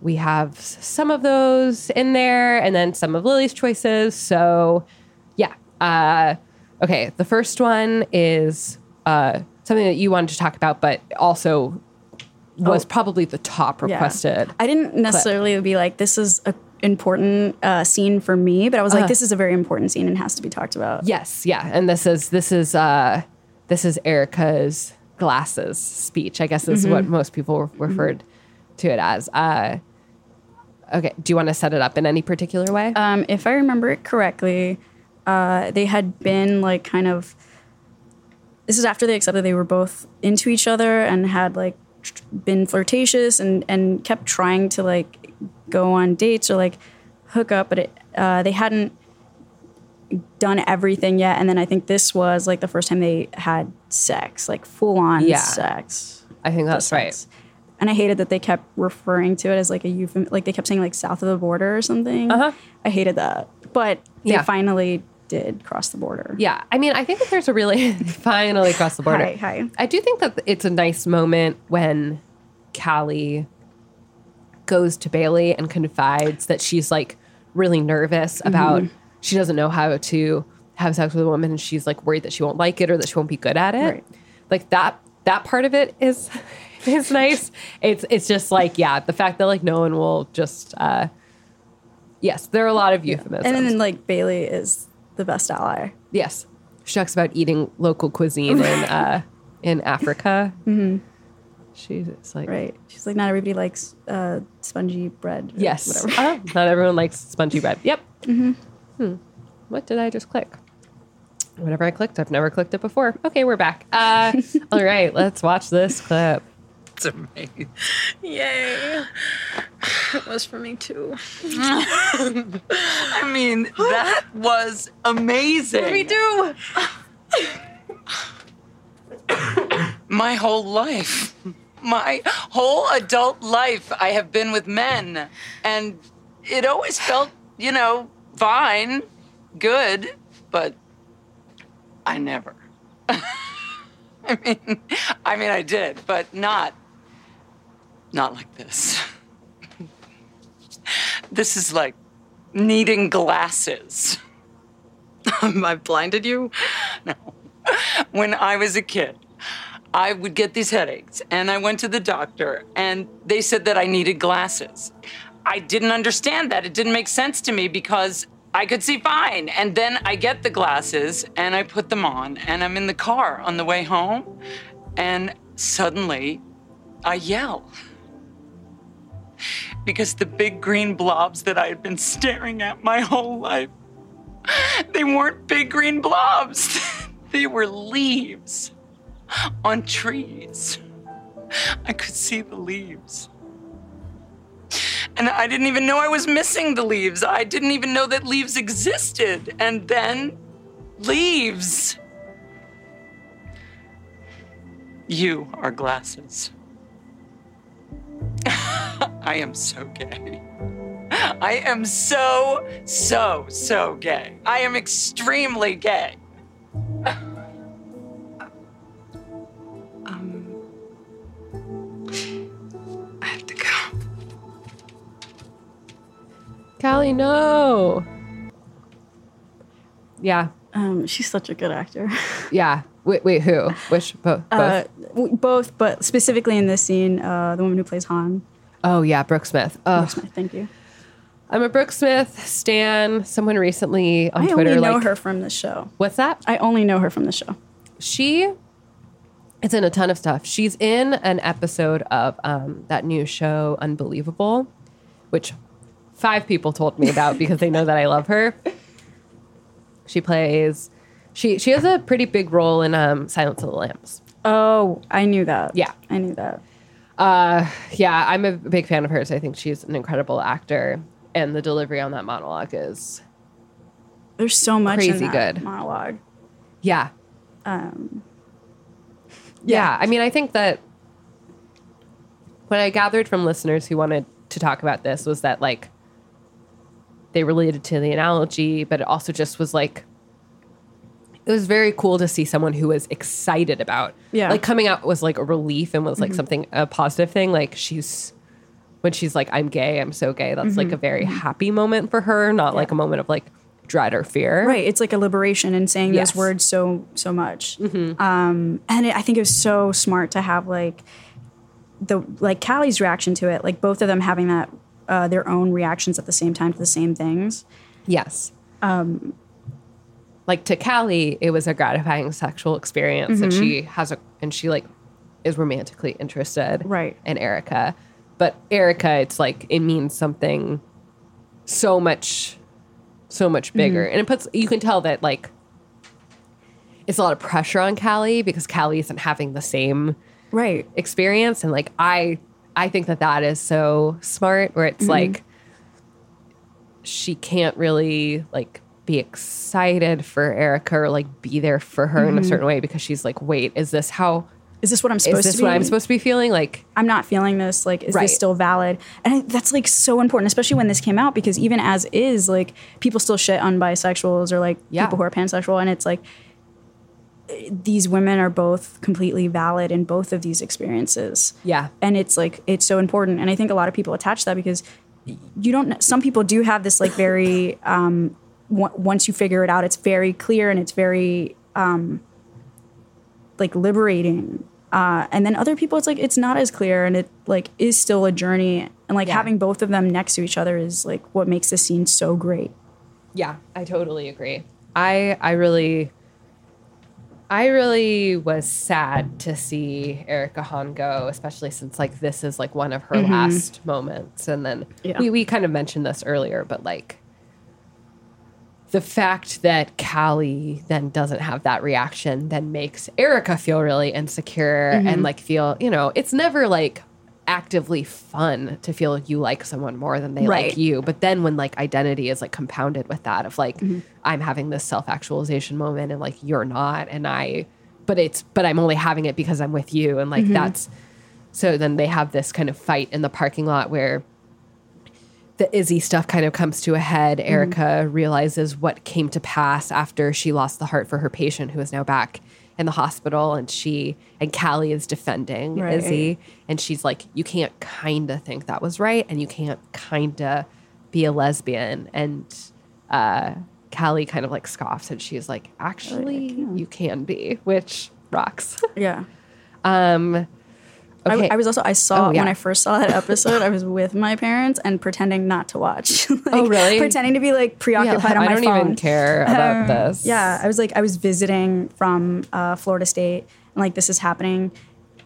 S4: we have some of those in there, and then some of Lily's choices. So, yeah. Uh, okay, the first one is uh, something that you wanted to talk about, but also was
S5: Oh.
S4: probably the top
S5: Yeah.
S4: requested.
S5: I didn't necessarily be like, this is a important uh, scene for me, but I was like, this is a very important scene and has to be talked about.
S4: Yes, yeah, and this is this is uh this is Erica's glasses speech. I guess is what most people re- referred to it as. Uh, okay, do you want to set it up in any particular way?
S5: Um, if I remember it correctly, uh, they had been like kind of. This is after they accepted they were both into each other and had like tr- been flirtatious and and kept trying to like go on dates or like hook up, but it uh, they hadn't done everything yet. And then I think this was like the first time they had sex, like full on
S4: Yeah.
S5: sex.
S4: I think that's right.
S5: And I hated that they kept referring to it as like a euphemism, like they kept saying like south of the border or something.
S4: Uh-huh.
S5: I hated that, but they
S4: Yeah.
S5: finally did cross the border.
S4: Yeah, I mean, I think that there's a really finally cross the border.
S5: Hi, hi.
S4: I do think that it's a nice moment when Callie goes to Bailey and confides that she's like really nervous about she doesn't know how to have sex with a woman and she's like worried that she won't like it or that she won't be good at it.
S5: Right.
S4: Like that that part of it is is nice. It's it's just like yeah, the fact that like no one will just uh yes, there are a lot of euphemisms.
S5: And then like Bailey is the best ally.
S4: Yes. She talks about eating local cuisine in uh, in Africa. Mm-hmm. She's like,
S5: Right. She's like, not everybody likes uh, spongy bread. or
S4: yes.
S5: Whatever.
S4: Uh, not everyone likes spongy bread. Yep. Mm-hmm. Hmm. What did I just click? Whatever I clicked, I've never clicked it before. Okay, we're back. Uh, all right, let's watch this clip.
S6: It's amazing. Yay. It was for me too. I mean, that was amazing.
S4: We do.
S6: My whole life, my whole adult life, I have been with men. And it always felt, you know, fine, good, but I never. I mean, I mean, I did, but not, not like this. this is like needing glasses. Am I blinded you? No. When I was a kid, I would get these headaches, and I went to the doctor, and they said that I needed glasses. I didn't understand that. It didn't make sense to me because I could see fine. And then I get the glasses and I put them on and I'm in the car on the way home and suddenly I yell. Because the big green blobs that I had been staring at my whole life, they weren't big green blobs. they were leaves on trees. I could see the leaves. And I didn't even know I was missing the leaves. I didn't even know that leaves existed. And then leaves. You are glasses. I am so gay. I am so, so, so gay. I am extremely gay. um, I have to go.
S4: Callie, no. Yeah,
S5: Um, she's such a good actor.
S4: yeah. Wait, wait, who? Which both? both?
S5: Uh, both, but specifically in this scene, uh, the woman who plays Hahn.
S4: oh yeah, Brooke Smith. Oh,
S5: Smith, thank you.
S4: I'm a Brooke Smith stan. Someone recently on
S5: I
S4: Twitter I
S5: only know
S4: like,
S5: her from the show.
S4: what's that?
S5: I only know her from the show.
S4: she is in a ton of stuff. She's in an episode of um, that new show, Unbelievable, which five people told me about because they know that I love her. She plays. She she has a pretty big role in um, Silence of the Lambs.
S5: Oh, I knew that.
S4: Yeah.
S5: I knew that.
S4: Uh, yeah, I'm a big fan of hers. I think she's an incredible actor, and the delivery on that monologue is
S5: There's so much
S4: Crazy
S5: in that
S4: good.
S5: monologue.
S4: yeah,
S5: Um,
S4: yeah. I mean, I think that what I gathered from listeners who wanted to talk about this was that like they related to the analogy, but it also just was like it was very cool to see someone who was excited about.
S5: Yeah.
S4: Like coming out was like a relief and was like something a positive thing. Like she's when she's like, I'm gay, I'm so gay. That's like a very happy moment for her, not like a moment of like dread or fear.
S5: right. It's like a liberation in saying
S4: Yes.
S5: those words so so much. Um, and it, I think it was so smart to have like the like Callie's reaction to it, like both of them having that uh, their own reactions at the same time to the same things.
S4: Yes. Um, like to Callie, it was a gratifying sexual experience, and she mm-hmm. has a and she like is romantically interested,
S5: Right.
S4: in Erica. But Erica, it's like it means something so much, so much mm-hmm. bigger, and it puts you can tell that like it's a lot of pressure on Callie because Callie isn't having the same
S5: Right.
S4: experience and like i i think that that is so smart where it's mm-hmm. like she can't really like be excited for erica or like be there for her in a certain way because she's like wait is this how
S5: Is this what I'm supposed
S4: this
S5: to be?
S4: what i'm supposed to be feeling like
S5: I'm not feeling this. Like, is
S4: Right.
S5: this still valid? And I, that's like so important, especially when this came out, because even as is, like, people still shit on bisexuals or like
S4: Yeah.
S5: people who are pansexual, and it's like these women are both completely valid in both of these experiences.
S4: Yeah.
S5: and it's like it's so important, and I think a lot of people attach that because you don't. Some people do have this like very. um w- once you figure it out, it's very clear and it's very um like liberating uh, and then other people it's like it's not as clear and it like is still a journey and like
S4: Yeah.
S5: having both of them next to each other is like what makes this scene so great
S4: Yeah, I totally agree. I I really I really was sad to see Erica Hahn go, especially since like this is like one of her last moments. And then
S5: Yeah.
S4: we, we kind of mentioned this earlier, but like the fact that Callie then doesn't have that reaction then makes Erica feel really insecure and mm-hmm. like feel, you know, it's never like actively fun to feel you like someone more than they
S5: Right.
S4: like you. But then when like identity is like compounded with that of like mm-hmm. I'm having this self-actualization moment and like you're not and I but it's but I'm only having it because I'm with you and like mm-hmm. that's so then they have this kind of fight in the parking lot where the Izzy stuff kind of comes to a head. Erica realizes what came to pass after she lost the heart for her patient, who is now back in the hospital, and she and Callie is defending
S5: Right.
S4: Izzy, and she's like, "You can't kind of think that was right, and you can't kind of be a lesbian." And uh, Callie kind of like scoffs, and she's like, "Actually, you can be," which rocks.
S5: yeah I,
S4: Okay.
S5: I was also I saw
S4: Oh, yeah.
S5: when I first saw that episode, I was with my parents and pretending not to watch. Like,
S4: Oh, really?
S5: Pretending to be like preoccupied on my phone.
S4: I don't
S5: phone.
S4: even care about
S5: Um,
S4: this.
S5: Yeah, I was like, I was visiting from uh, Florida State, and like this is happening,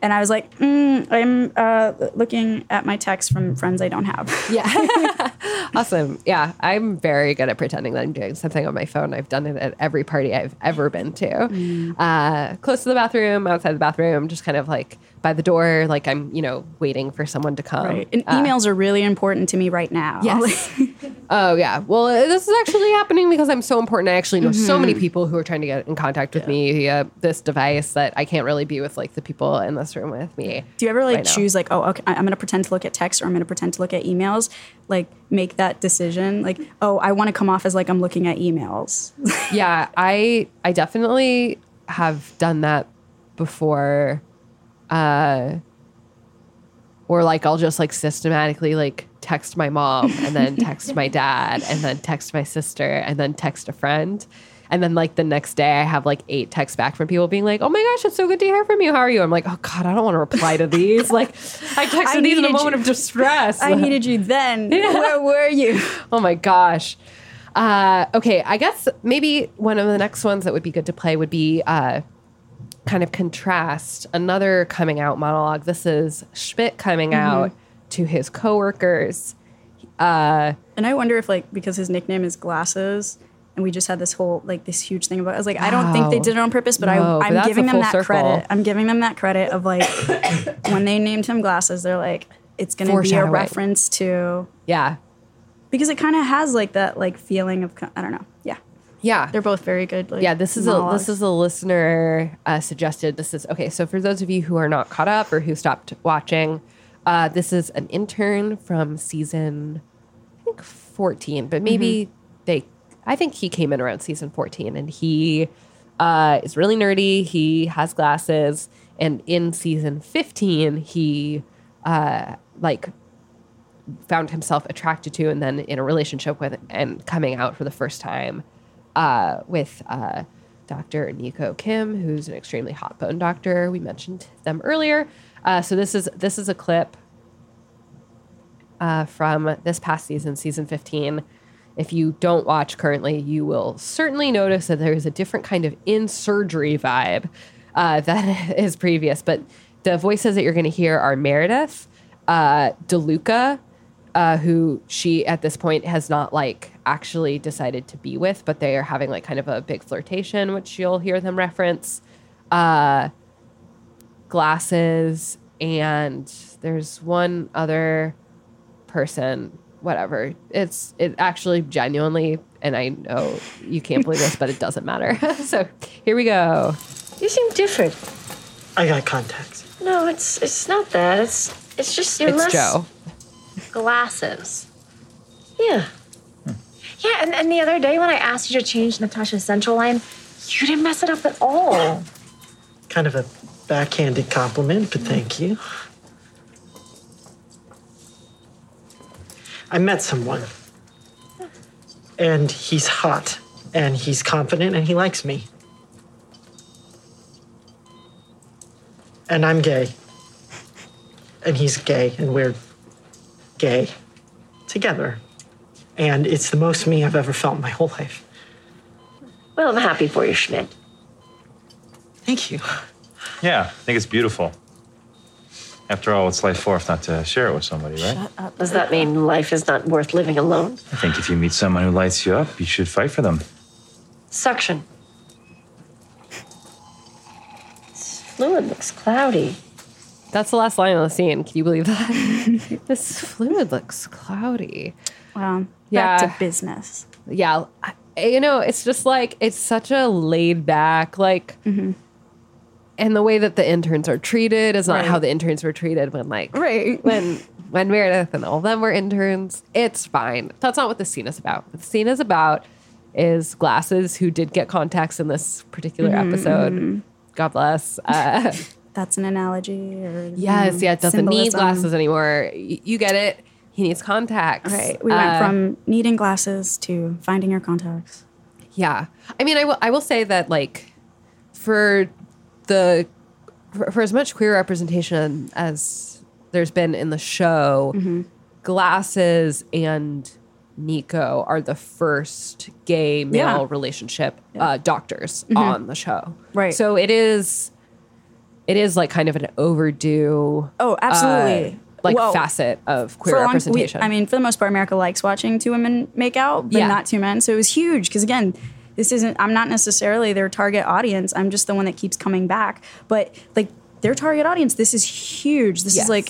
S5: and I was like, mm, I'm uh, looking at my texts from friends I don't have.
S4: Yeah. awesome. Yeah. I'm very good at pretending that I'm doing something on my phone. I've done it at every party I've ever been to.
S5: Mm.
S4: Uh, close to the bathroom, outside the bathroom, just kind of like by the door, like I'm, you know, waiting for someone to come.
S5: Right. And
S4: Uh,
S5: emails are really important to me right now.
S4: Yes. oh, yeah. Well, uh, this is actually happening because I'm so important. I actually know so
S5: Mm-hmm.
S4: many people who are trying to get in contact with me via this device that I can't really be with like the people in this room with me.
S5: Do you ever like
S4: right now.
S5: choose like, oh, okay, I'm gonna pretend to look at text or I'm gonna pretend to look at emails? Like make that decision. Like, oh, I want to come off as like I'm looking at emails.
S4: yeah, I I definitely have done that before. Uh or like I'll just like systematically like text my mom and then text my dad and then text my sister and then text a friend. And then like the next day I have like eight texts back from people being like, "Oh my gosh, it's so good to hear from you. How are you?" I'm like, "Oh god, I don't want to reply to these." like I texted
S5: I
S4: these in a moment
S5: you-
S4: of distress.
S5: I needed you then. Where were you?
S4: Oh my gosh. Uh, okay, I guess maybe one of the next ones that would be good to play would be uh, kind of contrast another coming out monologue. This is Schmitt coming out to his coworkers. Uh,
S5: And I wonder if like because his nickname is Glasses, and we just had this whole like this huge thing about. it. I was like, I don't think they did it on purpose, but
S4: No,
S5: I, I'm
S4: that's a
S5: giving them that
S4: circle.
S5: credit. I'm giving them that credit of like when they named him Glasses, they're like, it's going to be a reference to
S4: yeah,
S5: because it kind of has like that like feeling of I don't know. Yeah, they're both very good. Like,
S4: yeah this is a this is a listener uh, suggested this is okay so for those of you who are not caught up or who stopped watching uh, this is an intern from season i think 14 but maybe they i think he came in around season 14 and he uh, is really nerdy. He has glasses. And in season 15 he uh, like found himself attracted to and then in a relationship with and coming out for the first time uh, with uh, Dr. Nico Kim, who's an extremely hot bone doctor. We mentioned them earlier. Uh, so this is this is a clip uh, from this past season, season 15. If you don't watch currently, you will certainly notice that there is a different kind of in surgery vibe uh, that is previous. But the voices that you're going to hear are Meredith, uh, DeLuca, uh, who she at this point has not like actually decided to be with, but they are having like kind of a big flirtation, which you'll hear them reference. Uh, glasses, and there's one other person. Whatever. It's it actually genuinely, and I know you can't believe this, but it doesn't matter. so here we go.
S7: You seem different.
S8: I got contacts.
S7: No, it's it's not that. It's it's just you're
S4: It's
S7: less
S4: Joe.
S7: Glasses. Yeah. Yeah, and, and the other day when I asked you to change Natasha's central line, you didn't mess it up at all.
S8: Kind of a backhanded compliment, but thank you. I met someone. And he's hot, and he's confident, and he likes me. And I'm gay. And he's gay, and we're gay together. And it's the most me I've ever felt in my whole life.
S7: Well, I'm happy for you, Schmitt.
S8: Thank you.
S9: Yeah, I think it's beautiful. After all, what's life for if not to share it with somebody, right? Shut up.
S7: Does that mean life is not worth living alone?
S9: I think if you meet someone who lights you up, you should fight for them.
S7: Suction. This fluid looks cloudy.
S4: That's the last line on the scene. Can you believe that? this fluid looks cloudy. Yeah.
S5: Back to business.
S4: yeah you know it's just like it's such a laid back like mm-hmm. and the way that the interns are treated is not
S5: Right.
S4: how the interns were treated when like
S5: Right.
S4: when when meredith and all of them were interns it's fine that's not what the scene is about what the scene is about is glasses who did get contacts in this particular mm-hmm, episode mm-hmm. god bless uh,
S5: That's an analogy. Or
S4: yes yeah it doesn't need glasses anymore Y- you get it he needs contacts
S5: Right. We
S4: Uh,
S5: went from needing glasses to finding your contacts.
S4: Yeah. I mean, I will I will say that like for the for, for as much queer representation as there's been in the show,
S5: Mm-hmm.
S4: Glasses and Nico are the first gay male
S5: Yeah.
S4: relationship uh, doctors
S5: Mhm.
S4: on the show.
S5: Right.
S4: So it is, it is like kind of an overdue.
S5: Oh, absolutely.
S4: uh, like
S5: Well,
S4: facet of queer
S5: long- we-
S4: representation.
S5: I mean, for the most part, America likes watching two women make out, but
S4: Yeah.
S5: not two men. So it was huge because again, this isn't. I'm not necessarily their target audience. I'm just the one that keeps coming back. But like their target audience, this is huge. This
S4: Yes.
S5: is like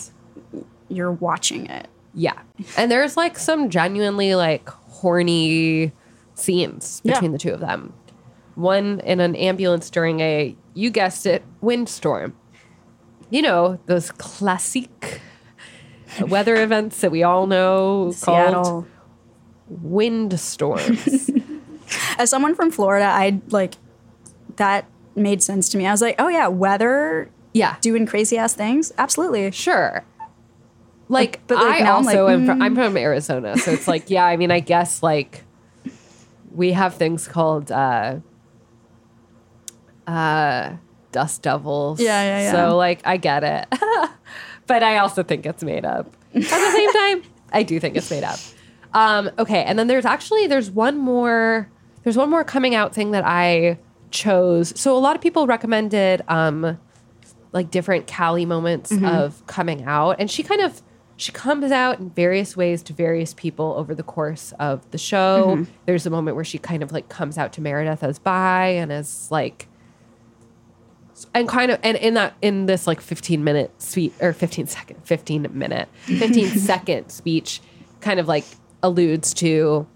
S5: you're watching it.
S4: Yeah. And there's like some genuinely like horny scenes
S5: Yeah.
S4: between the two of them. One in an ambulance during a, you guessed it, windstorm. You know, those classic weather events that we all know
S5: Seattle.
S4: called windstorms.
S5: As someone from Florida, I like that made sense to me. I was like, oh yeah, weather.
S4: Yeah.
S5: Doing crazy ass things. Absolutely.
S4: Sure. Like,
S5: But, like,
S4: I
S5: now I'm
S4: also
S5: like,
S4: am from,
S5: mm.
S4: I'm from Arizona, so it's like, yeah, I mean, I guess like we have things called uh uh dust devils.
S5: Yeah, yeah, yeah.
S4: So like I get it. but I also think it's made up. At the same time, I do think it's made up. Um, okay, and then there's actually there's one more there's one more coming out thing that I chose. So a lot of people recommended um like different Callie moments
S5: Mhm.
S4: of coming out. And she kind of she comes out in various ways to various people over the course of the show.
S5: Mhm.
S4: There's a moment where she kind of like comes out to Meredith as bi and as like and kind of and in that in this like 15 minute speech or 15 second 15 minute 15 second speech kind of like alludes to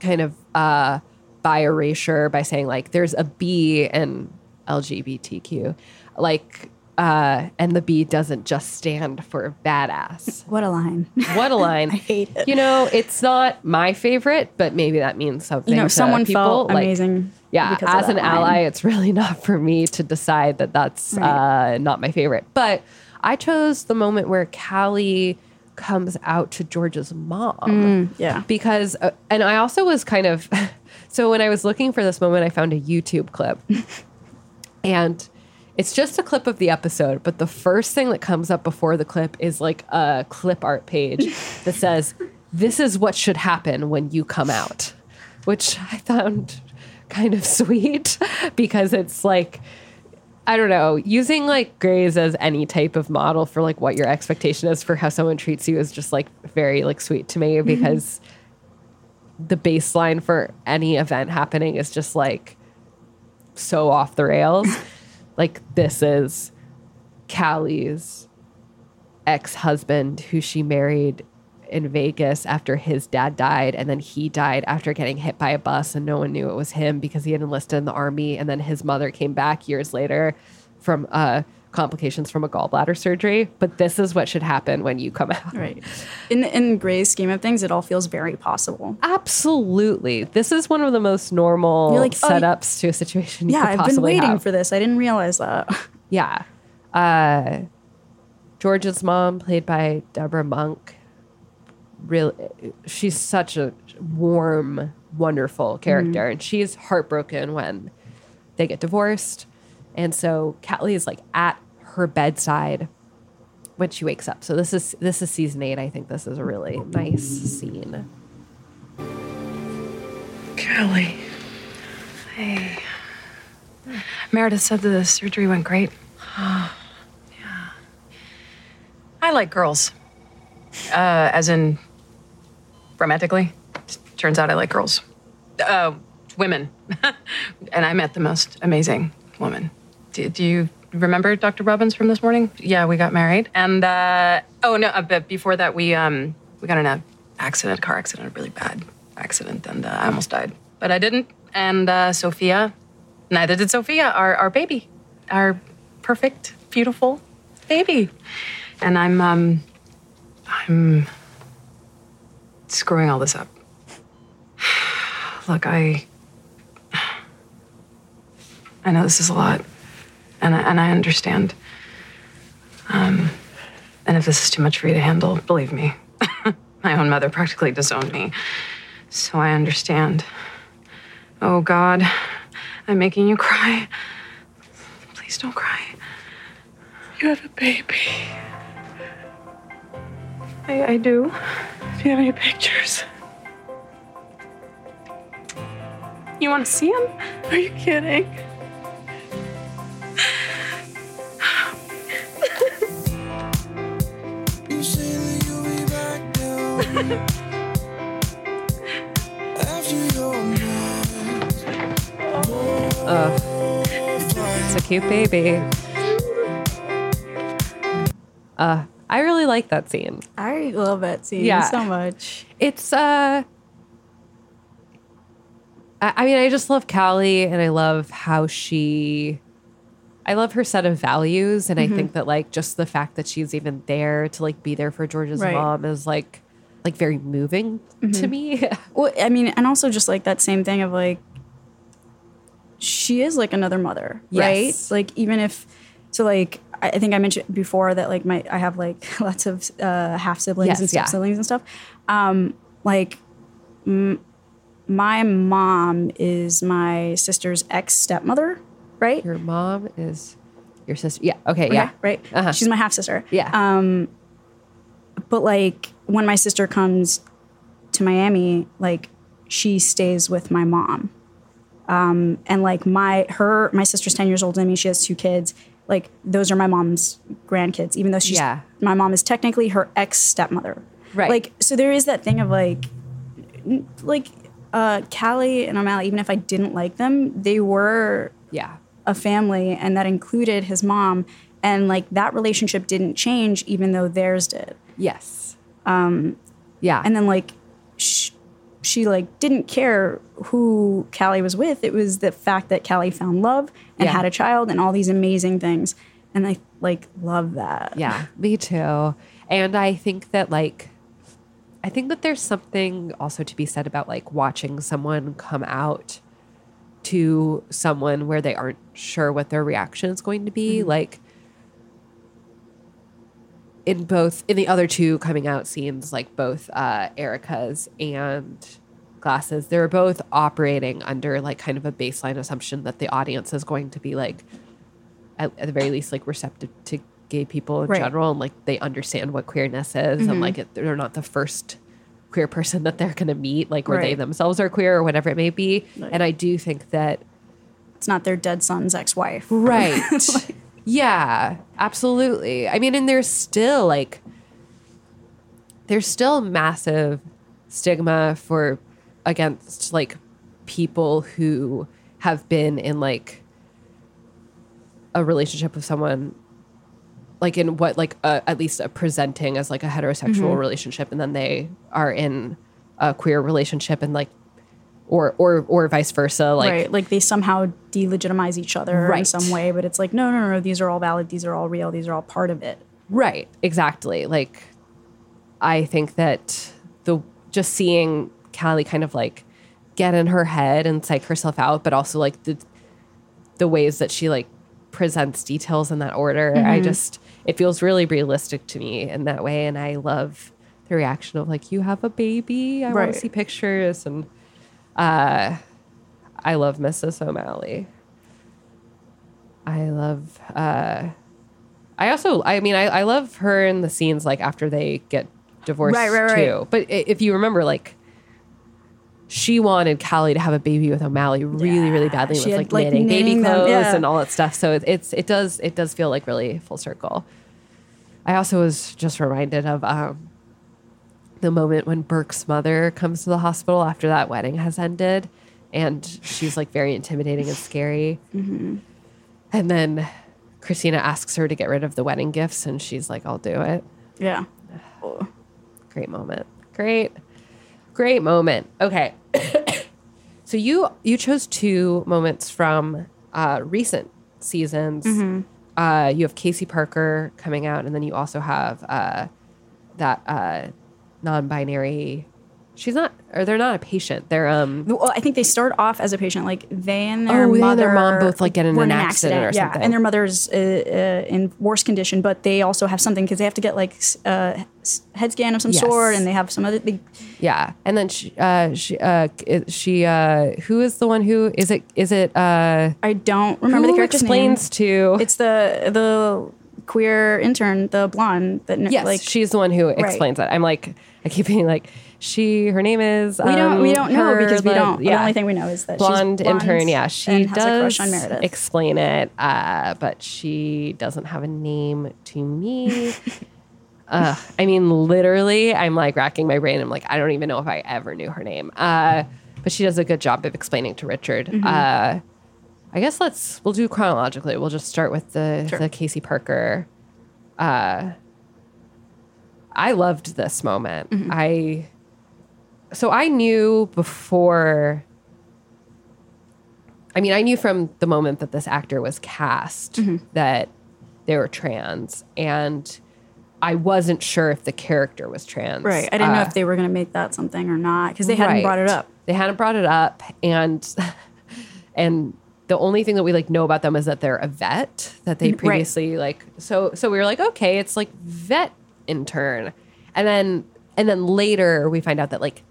S4: kind of uh bi erasure by saying like there's a B in LGBTQ like uh and the B doesn't just stand for badass
S5: What a line.
S4: what a line I
S5: hate it.
S4: you know it's not my favorite but maybe that means something
S5: You know, someone
S4: people
S5: felt
S4: like-
S5: amazing.
S4: Yeah, as an
S5: line.
S4: ally, it's really not for me to decide that that's
S5: Right.
S4: uh, not my favorite. But I chose the moment where Callie comes out to George's mom.
S5: Mm, yeah.
S4: Because, uh, and I also was kind of, so when I was looking for this moment, I found a YouTube clip. and it's just a clip of the episode, but the first thing that comes up before the clip is like a clip art page that says, This is what should happen when you come out, which I found kind of sweet because it's like, I don't know, using like Grey's as any type of model for like what your expectation is for how someone treats you is just like very like sweet to me mm-hmm. because the baseline for any event happening is just like so off the rails. like this is Callie's ex-husband who she married in Vegas after his dad died and then he died after getting hit by a bus and no one knew it was him because he had enlisted in the army and then his mother came back years later from uh complications from a gallbladder surgery but this is what should happen when you come out
S5: Right. In in Grey's scheme of things, it all feels very possible.
S4: Absolutely. This is one of the most normal
S5: You're like, oh,
S4: setups to a situation you
S5: Yeah, I've been waiting
S4: have.
S5: for this. I didn't realize that.
S4: Yeah. Uh, George's mom, played by Debra Monk, really, she's such a warm, wonderful character.
S5: Mhm.
S4: And she's heartbroken when they get divorced. And so Callie is like at her bedside when she wakes up. So this is this is season eight. I think this is a really nice scene.
S6: Callie. Hey. Meredith said the surgery went great. yeah. I like girls. Uh, as in romantically. Turns out I like girls. Uh, women. and I met the most amazing woman. Do, do you remember Dr. Robbins from this morning? Yeah, we got married. And uh, oh no, uh, but before that we um we got in a accident, car accident, a really bad accident, and uh, I almost died, but I didn't. And uh, Sophia, neither did Sophia. Our our baby, our perfect, beautiful baby. And I'm um I'm screwing all this up. Look, I I know this is a lot, and I, and I understand. Um, and if this is too much for you to handle, believe me, my own mother practically disowned me. So I understand. Oh God, I'm making you cry. Please don't cry. You have a baby. I, I do. Do you have any pictures? You want to see him? Are you kidding? Ugh.
S4: It's a cute baby. Uh, I really like that scene.
S5: I love that scene
S4: Yeah.
S5: so much.
S4: It's uh I, I mean I just love Callie and I love how she I love her set of values and
S5: Mm-hmm.
S4: I think that like just the fact that she's even there to like be there for George's
S5: Right.
S4: mom is like like very moving
S5: Mm-hmm.
S4: to me.
S5: Well, I mean, and also just like that same thing of like, she is like another mother, right? Like even if, so like I I think I mentioned before that like my I have like lots of uh, half siblings
S4: Yes,
S5: and
S4: yeah.
S5: step siblings and stuff. Um, like m- my mom is my sister's ex stepmother, right?
S4: Your mom is your sister. Yeah. Okay.
S5: Okay,
S4: Yeah.
S5: right.
S4: Uh-huh.
S5: She's my half sister.
S4: Yeah.
S5: Um, but like when my sister comes to Miami, like she stays with my mom. Um, and like my her my sister's 10 years older than me, she has two kids. Like those are my mom's grandkids, even though she's
S4: Yeah.
S5: my mom is technically her ex stepmother.
S4: Right.
S5: Like so there is that thing of like like uh Callie and O'Malley, even if I didn't like them, they were
S4: yeah.
S5: a family and that included his mom and like that relationship didn't change even though theirs did
S4: Yes. Um. Yeah.
S5: and then like sh- she like didn't care who Callie was with it was the fact that Callie found love and
S4: Yeah.
S5: had a child and all these amazing things and I like love that
S4: Yeah, me too. And I think that like I think that there's something also to be said about like watching someone come out to someone where they aren't sure what their reaction is going to be. Like in both in the other two coming out scenes, like both uh Erica's and they're both operating under like kind of a baseline assumption that the audience is going to be like at, at the very least like receptive to gay people in
S5: Right.
S4: general and like they understand what queerness is and mm-hmm. like it, they're not the first queer person that they're going to meet like where they themselves are queer or whatever it may be. And i do think that
S5: it's not their dead son's ex-wife.
S4: Right. Yeah absolutely. I mean and there's still like there's still massive stigma for against like people who have been in like a relationship with someone like in what like uh, at least a presenting as like a heterosexual relationship and then they are in a queer relationship and like or or or vice versa like
S5: right like they somehow delegitimize each other in
S4: Right.
S5: some way but it's like no no no no these are all valid these are all real these are all part of it
S4: Right, exactly. Like I think that the just seeing Callie kind of like get in her head and psych herself out, but also like the the ways that she like presents details in that order. I just it feels really realistic to me in that way. And I love the reaction of like, you have a baby. I want to see pictures and uh I love Mrs. O'Malley. I love uh I also, I mean, I, I love her in the scenes like after they get divorced
S5: Right, right, right.
S4: too. But if you remember, like she wanted Callie to have a baby with O'Malley really, really badly.
S5: she
S4: with like,
S5: like,
S4: knitting baby clothes
S5: yeah.
S4: and all that stuff. So it, it's it does it does feel like really full circle. I also was just reminded of um, the moment when Burke's mother comes to the hospital after that wedding has ended, and she's like very intimidating and scary.
S5: Mm-hmm.
S4: And then Cristina asks her to get rid of the wedding gifts, and she's like, "I'll do it."
S5: yeah
S4: Great moment. Great, great moment. Okay, so you you chose two moments from uh, recent seasons. Uh, you have Casey Parker coming out, and then you also have uh, that uh, non-binary. She's not, or they're not a patient. They're um.
S5: Well, I think they start off as a patient, like they and their
S4: Oh, they and
S5: mother,
S4: their mom both, like, get in
S5: were
S4: an accident or
S5: yeah,
S4: something.
S5: and their mother's uh, uh, in worse condition, but they also have something because they have to get like uh, head scan of some
S4: Yes.
S5: sort, and they have some other. They,
S4: Yeah, and then she, uh, she, uh, she, uh, who is the one who is it? Is it? Uh,
S5: I don't remember
S4: who
S5: the character's
S4: explains
S5: name.
S4: to?
S5: It's the the queer intern, the blonde that
S4: Yes,
S5: like
S4: she's the one who explains it. I'm like, I keep being like, she, her name is.
S5: we don't we
S4: um,
S5: don't know because we don't.
S4: Yeah,
S5: The only thing we know is that
S4: blonde,
S5: she's blonde
S4: intern. Yeah, she
S5: and has a
S4: does
S5: crush on Meredith.
S4: explain it, uh, but she doesn't have a name to me. uh, I mean, literally, I'm like racking my brain. I'm like, I don't even know if I ever knew her name. Uh, but she does a good job of explaining to Richard.
S5: Mm-hmm.
S4: Uh, I guess let's we'll do chronologically. We'll just start with the the Casey Parker. Uh, I loved this moment.
S5: Mm-hmm.
S4: I so I knew before. I mean, I knew from the moment that this actor was cast
S5: Mm-hmm.
S4: that they were trans, and I wasn't sure if the character was trans.
S5: right. I didn't know
S4: Uh,
S5: if they were going to make that something or not because they hadn't brought it up.
S4: They hadn't brought it up, and and the only thing that we like know about them is that they're a vet that they
S5: Right.
S4: previously like. So so we were like, okay, it's like vet intern, and then and then later we find out that like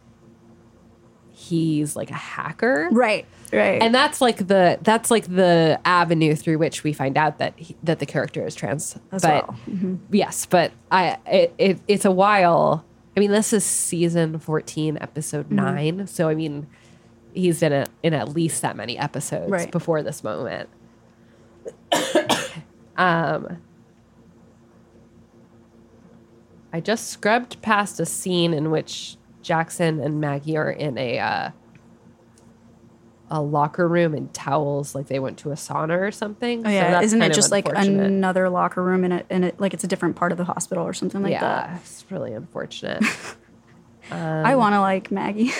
S4: he's like a hacker,
S5: Right. Right.
S4: and that's like the that's like the avenue through which we find out that he, that the character is trans
S5: As
S4: but
S5: well. Mm-hmm.
S4: yes but i it, it it's a while i mean this is season 14 episode
S5: Mm-hmm.
S4: 9 so i mean he's in a, in at least that many episodes
S5: Right.
S4: before this moment um i just scrubbed past a scene in which jackson and maggie are in a uh a locker room in towels, like they went to a sauna or something.
S5: oh yeah,
S4: that's
S5: isn't it just like another locker room in it, and it like it's a different part of the hospital or something like
S4: yeah,
S5: that?
S4: it's really unfortunate.
S5: I want to like Maggie.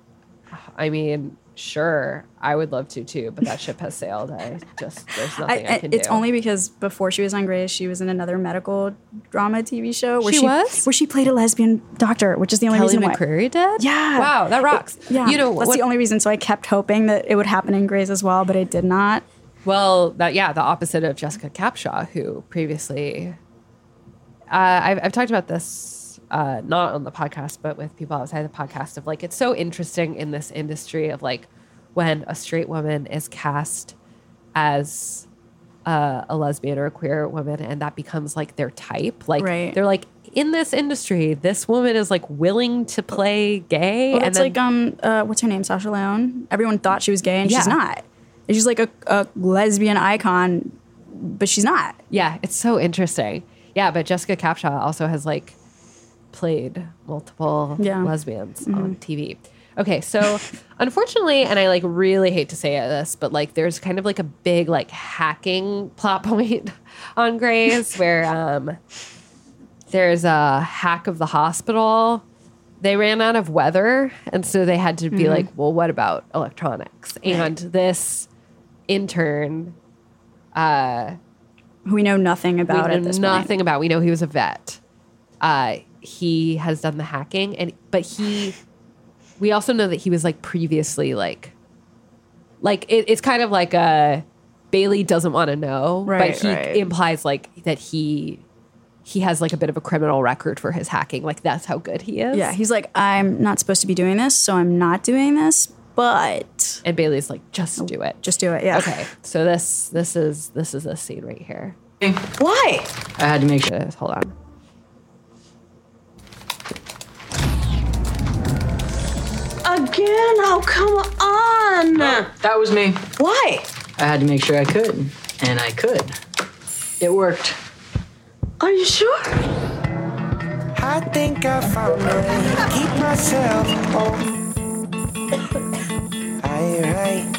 S4: I mean, sure, I would love to too, but that ship has sailed. I just there's nothing I,
S5: I-
S4: can
S5: it's
S4: do.
S5: It's only because before she was on Grey's, she was in another medical drama TV show where
S4: She
S5: she,
S4: was?
S5: where she played a lesbian doctor, which is the only
S4: Kelly
S5: reason why.
S4: McCreary did.
S5: Yeah.
S4: Wow, that rocks.
S5: Yeah,
S4: You know,
S5: that's
S4: what-
S5: the only reason. So I kept hoping that it would happen in Grey's as well, but it did not.
S4: Well, that yeah, the opposite of Jessica Capshaw, who previously, uh, I've I've talked about this uh, not on the podcast, but with people outside the podcast of like it's so interesting in this industry of like when a straight woman is cast as uh, a lesbian or a queer woman, and that becomes like their type. Like
S5: Right.
S4: they're like in this industry, this woman is like willing to play gay,
S5: Well,
S4: and
S5: it's
S4: then,
S5: like um, uh, what's her name, Sasha Leone. Everyone thought she was gay, and she's not. And she's like a, a lesbian icon, but she's not.
S4: Yeah, it's so interesting. Yeah, but Jessica Capshaw also has like played multiple
S5: Yeah. Mm-hmm.
S4: lesbians on TV. Okay, so unfortunately, and I like really hate to say this, but like there's kind of like a big like hacking plot point on Grey's where um there's a hack of the hospital. They ran out of weather, and so they had to be
S5: Mm-hmm.
S4: like, well, what about electronics? And this intern
S5: Who we know nothing about
S4: we know
S5: this
S4: nothing
S5: point.
S4: about. We know he was a vet. Uh, he has done the hacking, and but he, we also know that he was like previously like, like it, it's kind of like a Bailey doesn't want to know,
S5: Right,
S4: but he
S5: right.
S4: implies like that he he has like a bit of a criminal record for his hacking. Like that's how good he is.
S5: Yeah, he's like, I'm not supposed to be doing this, so I'm not doing this. But
S4: and Bailey's like, just do it.
S5: just do it. Yeah.
S4: okay. So this this is this is a scene right here.
S10: Why? I had to make sure.
S4: Hold on.
S10: Again? Oh, come on.
S6: That was me.
S10: Why?
S6: I had to make sure I could, and I could. It worked.
S10: Are you sure?
S11: I think I found a way to keep myself home. I right.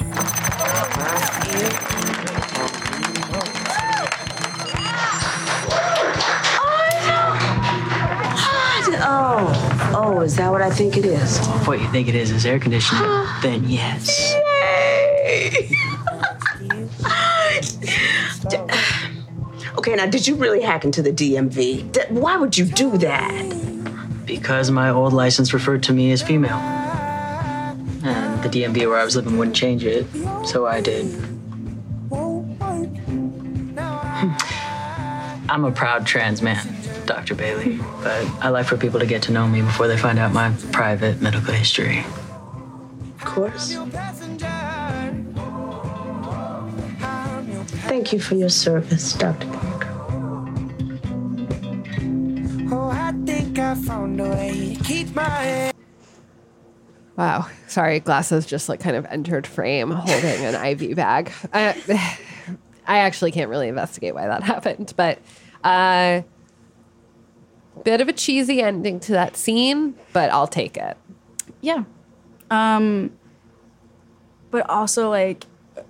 S10: Oh, is that what I think it is?
S6: If what you think it is is air conditioning, ah. then yes.
S10: Okay, now did you really hack into the DMV? D- Why would you do that?
S6: Because my old license referred to me as female. And the DMV where I was living wouldn't change it, so I did. Hmm. I'm a proud trans man, Dr. Bailey, but I like for people to get to know me before they find out my private medical history.
S10: Of course. Thank you for your service, Dr. Parker.
S11: Oh, I think I found a way to keep my head.
S4: Wow. Sorry, glasses just like kind of entered frame holding an IV bag. Uh, I, I actually can't really investigate why that happened, but uh, bit of a cheesy ending to that scene, but I'll take it.
S5: Yeah. Um but also like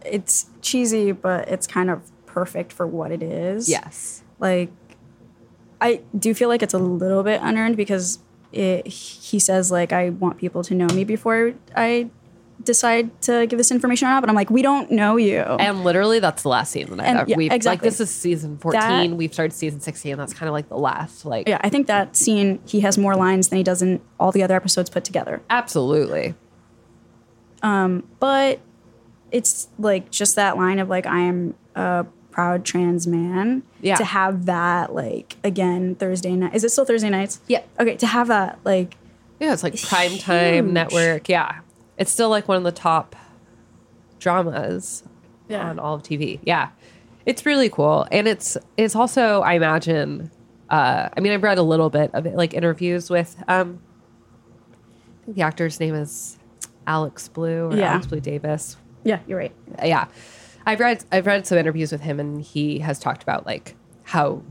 S5: it's cheesy, but it's kind of perfect for what it is.
S4: Yes.
S5: Like I do feel like it's a little bit unearned because it, he says like I want people to know me before I decide to give this information or not, but I'm like we don't know you.
S4: And literally that's the last scene that I've
S5: And, yeah,
S4: we've like this is season 14.
S5: That-
S4: we've started season 16. That's kind of like the last like
S5: yeah, I think that scene he has more lines than he does in all the other episodes put together.
S4: Absolutely.
S5: Um, but it's like just that line of like I am a proud trans man.
S4: Yeah.
S5: To have that like again Thursday night. Is it still Thursday nights?
S4: Yeah.
S5: Okay. To have that like
S4: Yeah, it's like primetime
S5: huge.
S4: network. Yeah. It's still like one of the top dramas
S5: Yeah.
S4: on all of TV. Yeah. It's really cool. And it's it's also, I imagine, uh, I mean, I've read a little bit of it, like interviews with um I think the actor's name is Alex Blue or
S5: Yeah.
S4: Alex Blue Davis.
S5: yeah, you're right.
S4: Yeah. I've read I've read some interviews with him and he has talked about like how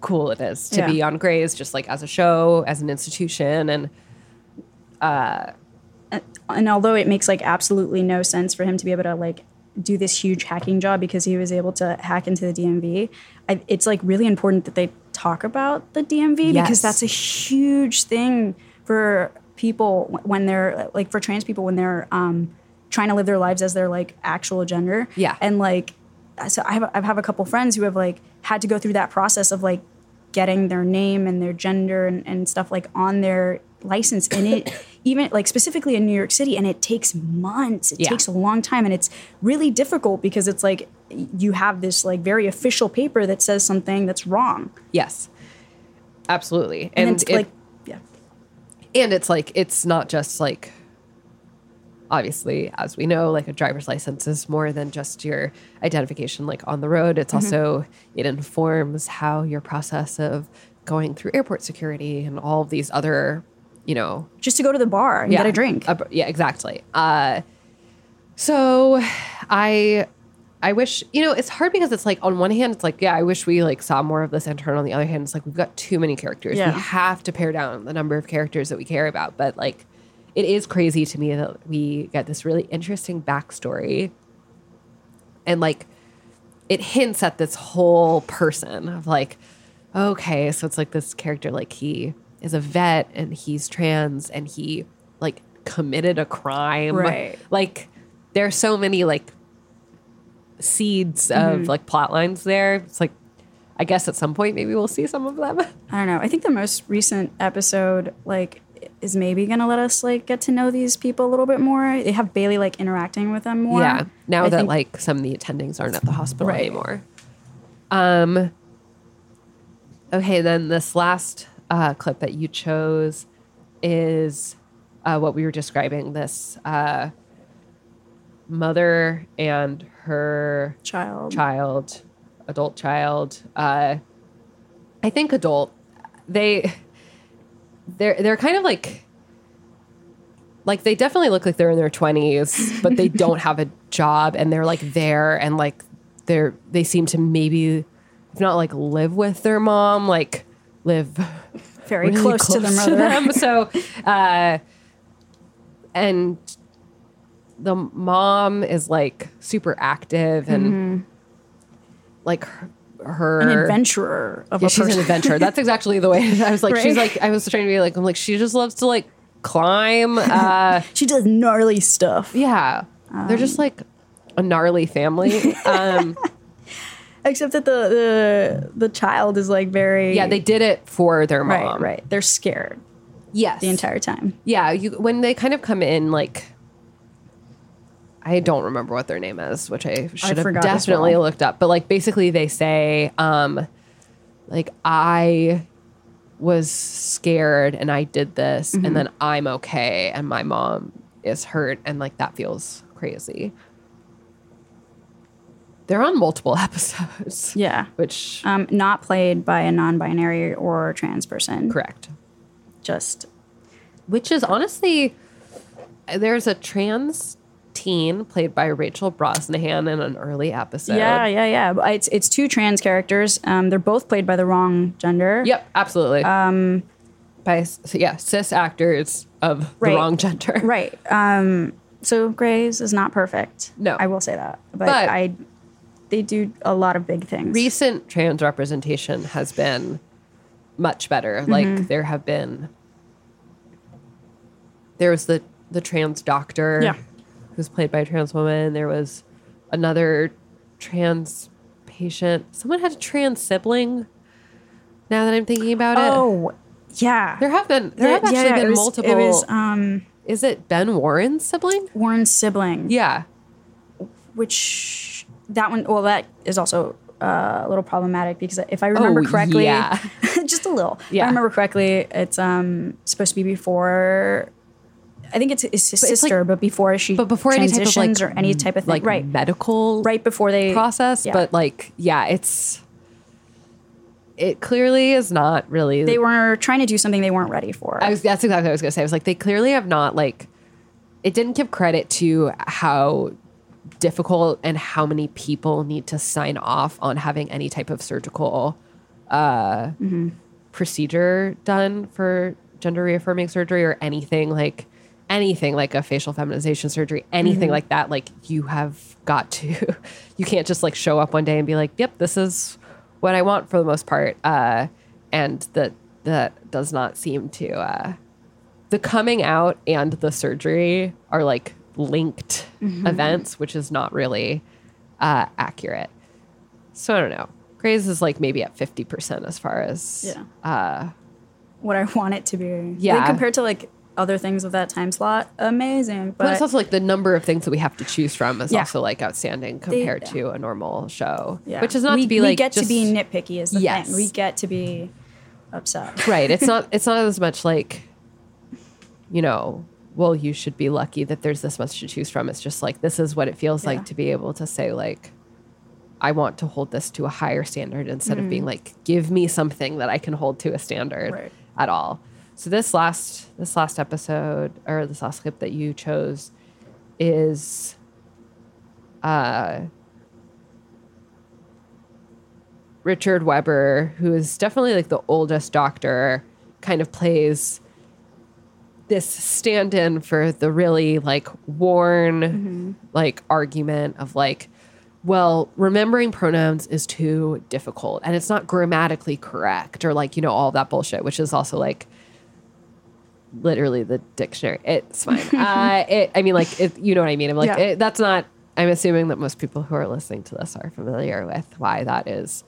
S4: cool it is to
S5: Yeah.
S4: be on Grey's just like as a show, as an institution and
S5: and although it makes like absolutely no sense for him to be able to like do this huge hacking job because he was able to hack into the DMV, I, it's like really important that they talk about the DMV
S4: Yes.
S5: because that's a huge thing for people when they're like for trans people when they're um, trying to live their lives as their like actual gender.
S4: Yeah.
S5: and like so I have I have a couple friends who have like had to go through that process of like getting their name and their gender and, and stuff like on their license and it even like specifically in New York City and it takes months. It
S4: Yeah.
S5: takes a long time and it's really difficult because it's like you have this like very official paper that says something that's wrong.
S4: Yes, absolutely.
S5: and,
S4: And,
S5: it's
S4: it-
S5: like yeah.
S4: And it's like it's not just like obviously as we know like a driver's license is more than just your identification like on the road. It's mm-hmm. also it informs how your process of going through airport security and all of these other you know
S5: just to go to the bar and get a drink
S4: Uh, yeah, exactly. Uh, so I I wish you know it's hard because it's like on one hand it's like yeah I wish we like saw more of this intern. On the other hand, it's like we've got too many characters.
S5: Yeah.
S4: We have to pare down the number of characters that we care about. But like it is crazy to me that we get this really interesting backstory and like it hints at this whole person of like okay so it's like this character like he is a vet and he's trans and he like committed a crime
S5: Right.
S4: like there are so many like seeds
S5: Mm-hmm.
S4: of like plot lines there it's like i guess at some point maybe we'll see some of them
S5: I don't know I think the most recent episode like is maybe gonna let us like get to know these people a little bit more they have Bailey like interacting with them more
S4: Yeah. Now
S5: I
S4: that
S5: think-
S4: like some of the attendings aren't at the hospital
S5: Right.
S4: anymore. Um Okay, then this last uh, clip that you chose is uh, what we were describing this uh, mother and her
S5: child
S4: child, adult child. Uh, I think adult. They they're they're kind of like like they definitely look like they're in their 20s but they don't have a job and they're like there and like they're they seem to maybe if not like live with their mom like live
S5: very
S4: really
S5: close, to the mother
S4: them. so uh and the mom is like super active and like her, her
S5: Mm-hmm. an adventurer of
S4: yeah,
S5: a
S4: she's
S5: person
S4: an adventurer. That's exactly the way I was like. She's like I was trying to be like I'm like she just loves to like climb. Uh,
S5: she does gnarly stuff
S4: yeah, they're just like a gnarly family. Um,
S5: except that the the the child is like very
S4: yeah, they did it for their mom.
S5: right they're scared
S4: Yes.
S5: the entire time
S4: Yeah, you when they kind of come in like. I don't remember what their name is, which I should have
S5: forgot as
S4: definitely
S5: well.
S4: looked up. But like basically they say, um, like I was scared and I did this
S5: Mm-hmm.
S4: and then I'm okay and my mom is hurt and like that feels crazy. They're on multiple episodes.
S5: yeah
S4: Which
S5: um not played by a non-binary or trans person
S4: correct.
S5: just
S4: which is honestly there's a trans teen played by Rachel Brosnahan in an early episode.
S5: yeah, yeah, yeah. It's it's two trans characters. Um, they're both played by the wrong gender.
S4: Yep, absolutely.
S5: Um,
S4: by yeah, cis actors of
S5: Right.
S4: the wrong gender.
S5: right. Um, so Grey's is not perfect.
S4: No.
S5: I will say that. But,
S4: But-
S5: I, they do a lot of big things.
S4: Recent trans representation has been much better.
S5: Mm-hmm.
S4: Like there have been there was the the trans doctor
S5: Yeah.
S4: who's played by a trans woman. There was another trans patient. Someone had a trans sibling. Now that I'm thinking about it.
S5: Oh, yeah.
S4: There have been there have actually
S5: yeah,
S4: been
S5: was,
S4: multiple
S5: It was um,
S4: Is it Ben Warren's sibling?
S5: Warren's sibling.
S4: Yeah.
S5: Which that one? Well, that is also uh, a little problematic because if I remember
S4: Oh,
S5: correctly,
S4: yeah.
S5: just a little. If
S4: Yeah.
S5: I remember correctly. It's um supposed to be before. I think it's, it's his
S4: But it's like-
S5: sister, but before she
S4: but before any type of,
S5: transitions
S4: like,
S5: or any type of thing,
S4: like
S5: right?
S4: medical
S5: right before they
S4: process.
S5: yeah.
S4: But like, yeah, it's it clearly is not really.
S5: they were trying to do something they weren't ready for.
S4: I was. That's exactly what I was gonna say. I was like, they clearly have not like. It didn't give credit to how difficult and how many people need to sign off on having any type of surgical uh, procedure done for gender reaffirming surgery or anything like anything like a facial feminization surgery, anything
S5: Mhm.
S4: like that. Like you have got to, you can't just like show up one day and be like, "Yep, this is what I want." For the most part, uh, and that that does not seem to. Uh, the coming out and the surgery are like linked
S5: Mhm.
S4: events, which is not really uh, accurate. So I don't know. Grey's is like maybe at fifty percent as far as
S5: Yeah.
S4: uh,
S5: what I want it to be.
S4: Yeah.
S5: Like, compared to like other things of that time slot, amazing.
S4: but,
S5: But,
S4: it's also like the number of things that we have to choose from is
S5: Yeah.
S4: also like outstanding
S5: They-
S4: compared to a normal show.
S5: yeah.
S4: Which is not
S5: we,
S4: to be like we
S5: get to
S4: just-
S5: be nitpicky is the
S4: Yes.
S5: thing. We get to be upset.
S4: right. It's not. It's not as much like, you know. Well, you should be lucky that there's this much to choose from. It's just like this is what it feels
S5: Yeah.
S4: like to be able to say like, I want to hold this to a higher standard instead of being
S5: Mhm.
S4: like, give me something that I can hold to a standard
S5: Right.
S4: at all. So this last this last episode or this last clip that you chose is uh Richard Weber, who is definitely like the oldest doctor, kind of plays this stand in for the really like worn like argument of like, well, remembering pronouns is too difficult and it's not grammatically correct or like, you know, all that bullshit, which is also like literally the dictionary. It's fine. uh, it, I mean, like, it, you know what I mean? I'm like,
S5: Yeah.
S4: it, that's not, I'm assuming that most people who are listening to this are familiar with why that is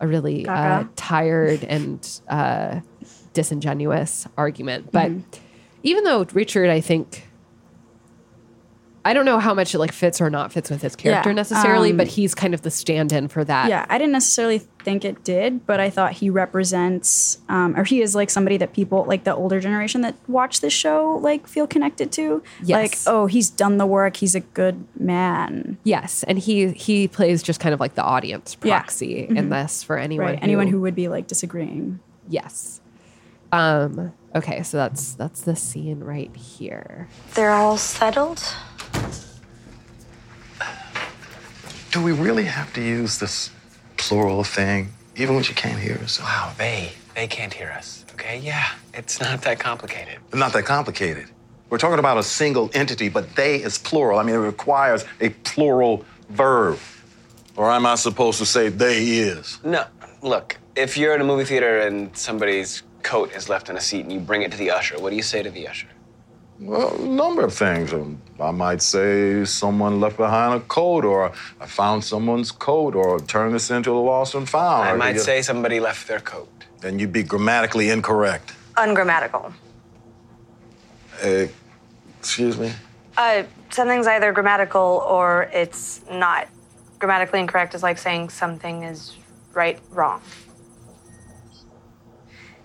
S4: a really uh, tired and uh, disingenuous argument. But
S5: Mhm.
S4: Even though Richard, I think, I don't know how much it like fits or not fits with his character
S5: Yeah,
S4: necessarily,
S5: um,
S4: but he's kind of the stand-in for that.
S5: yeah, I didn't necessarily think it did, but I thought he represents, um, or he is like somebody that people like the older generation that watch this show like feel connected to.
S4: Yes.
S5: Like, oh, he's done the work. He's a good man.
S4: Yes, and he he plays just kind of like the audience
S5: Yeah.
S4: proxy in this for anyone
S5: right.
S4: who,
S5: Anyone who would be like disagreeing.
S4: yes. Um. Okay, so that's that's the scene right here.
S12: They're all settled?
S13: Do we really have to use this plural thing, even when you can't hear us?
S14: Wow, they they can't hear us. Okay, yeah, it's not that complicated.
S13: Not that complicated. We're talking about a single entity, but they is plural. I mean, it requires a plural verb. Or am I supposed to say they is?
S14: No, look, if you're in a movie theater and somebody's coat is left in a seat and you bring it to the usher, what do you say to the usher?
S13: Well, a number of things. Um, I might say someone left behind a coat, or I found someone's coat, or turn this into a lost and found.
S14: I might
S13: you-
S14: say somebody left their coat.
S13: Then you'd be grammatically incorrect.
S12: Ungrammatical.
S13: Uh, excuse me?
S12: Uh, something's either grammatical or it's not. Grammatically incorrect is like saying something is right, wrong.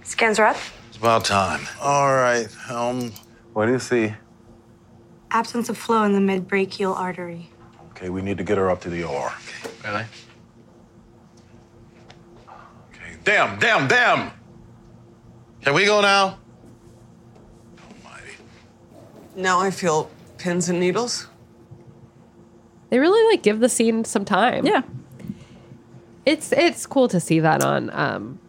S12: Scans are up.
S13: It's about time. All right. Um, what do you see?
S12: Absence of flow in the mid-brachial artery.
S13: Okay, we need to get her up to the OR.
S14: Really?
S13: Okay. Damn, damn, damn! Can we go now? Almighty.
S15: Now I feel pins and needles.
S4: They really like give the scene some time.
S5: Yeah.
S4: It's it's cool to see that on um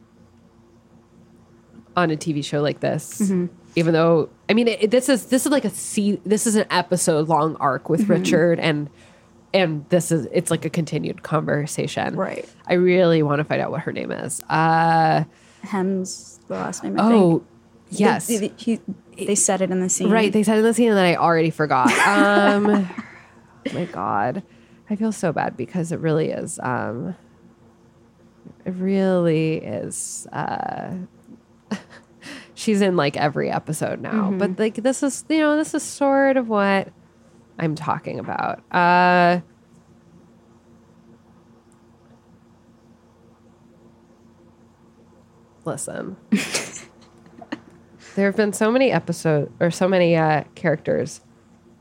S4: on a TV show like this.
S5: Mhm.
S4: Even though I mean it, this is this is like a se- this is an episode long arc with
S5: Mhm.
S4: Richard and and this is it's like a continued conversation.
S5: Right.
S4: I really want to find out what her name is. Uh
S5: Hems, the last name. I think.
S4: Oh,
S5: think.
S4: yes.
S5: They, they- he, they said it in the scene.
S4: Right, they said it in the scene that I already forgot. Um, oh my God, I feel so bad because it really is. Um, it really is. Uh, she's in like every episode now,
S5: Mhm.
S4: but like this is you know this is sort of what I'm talking about. Uh, listen. there have been so many episodes or so many uh, characters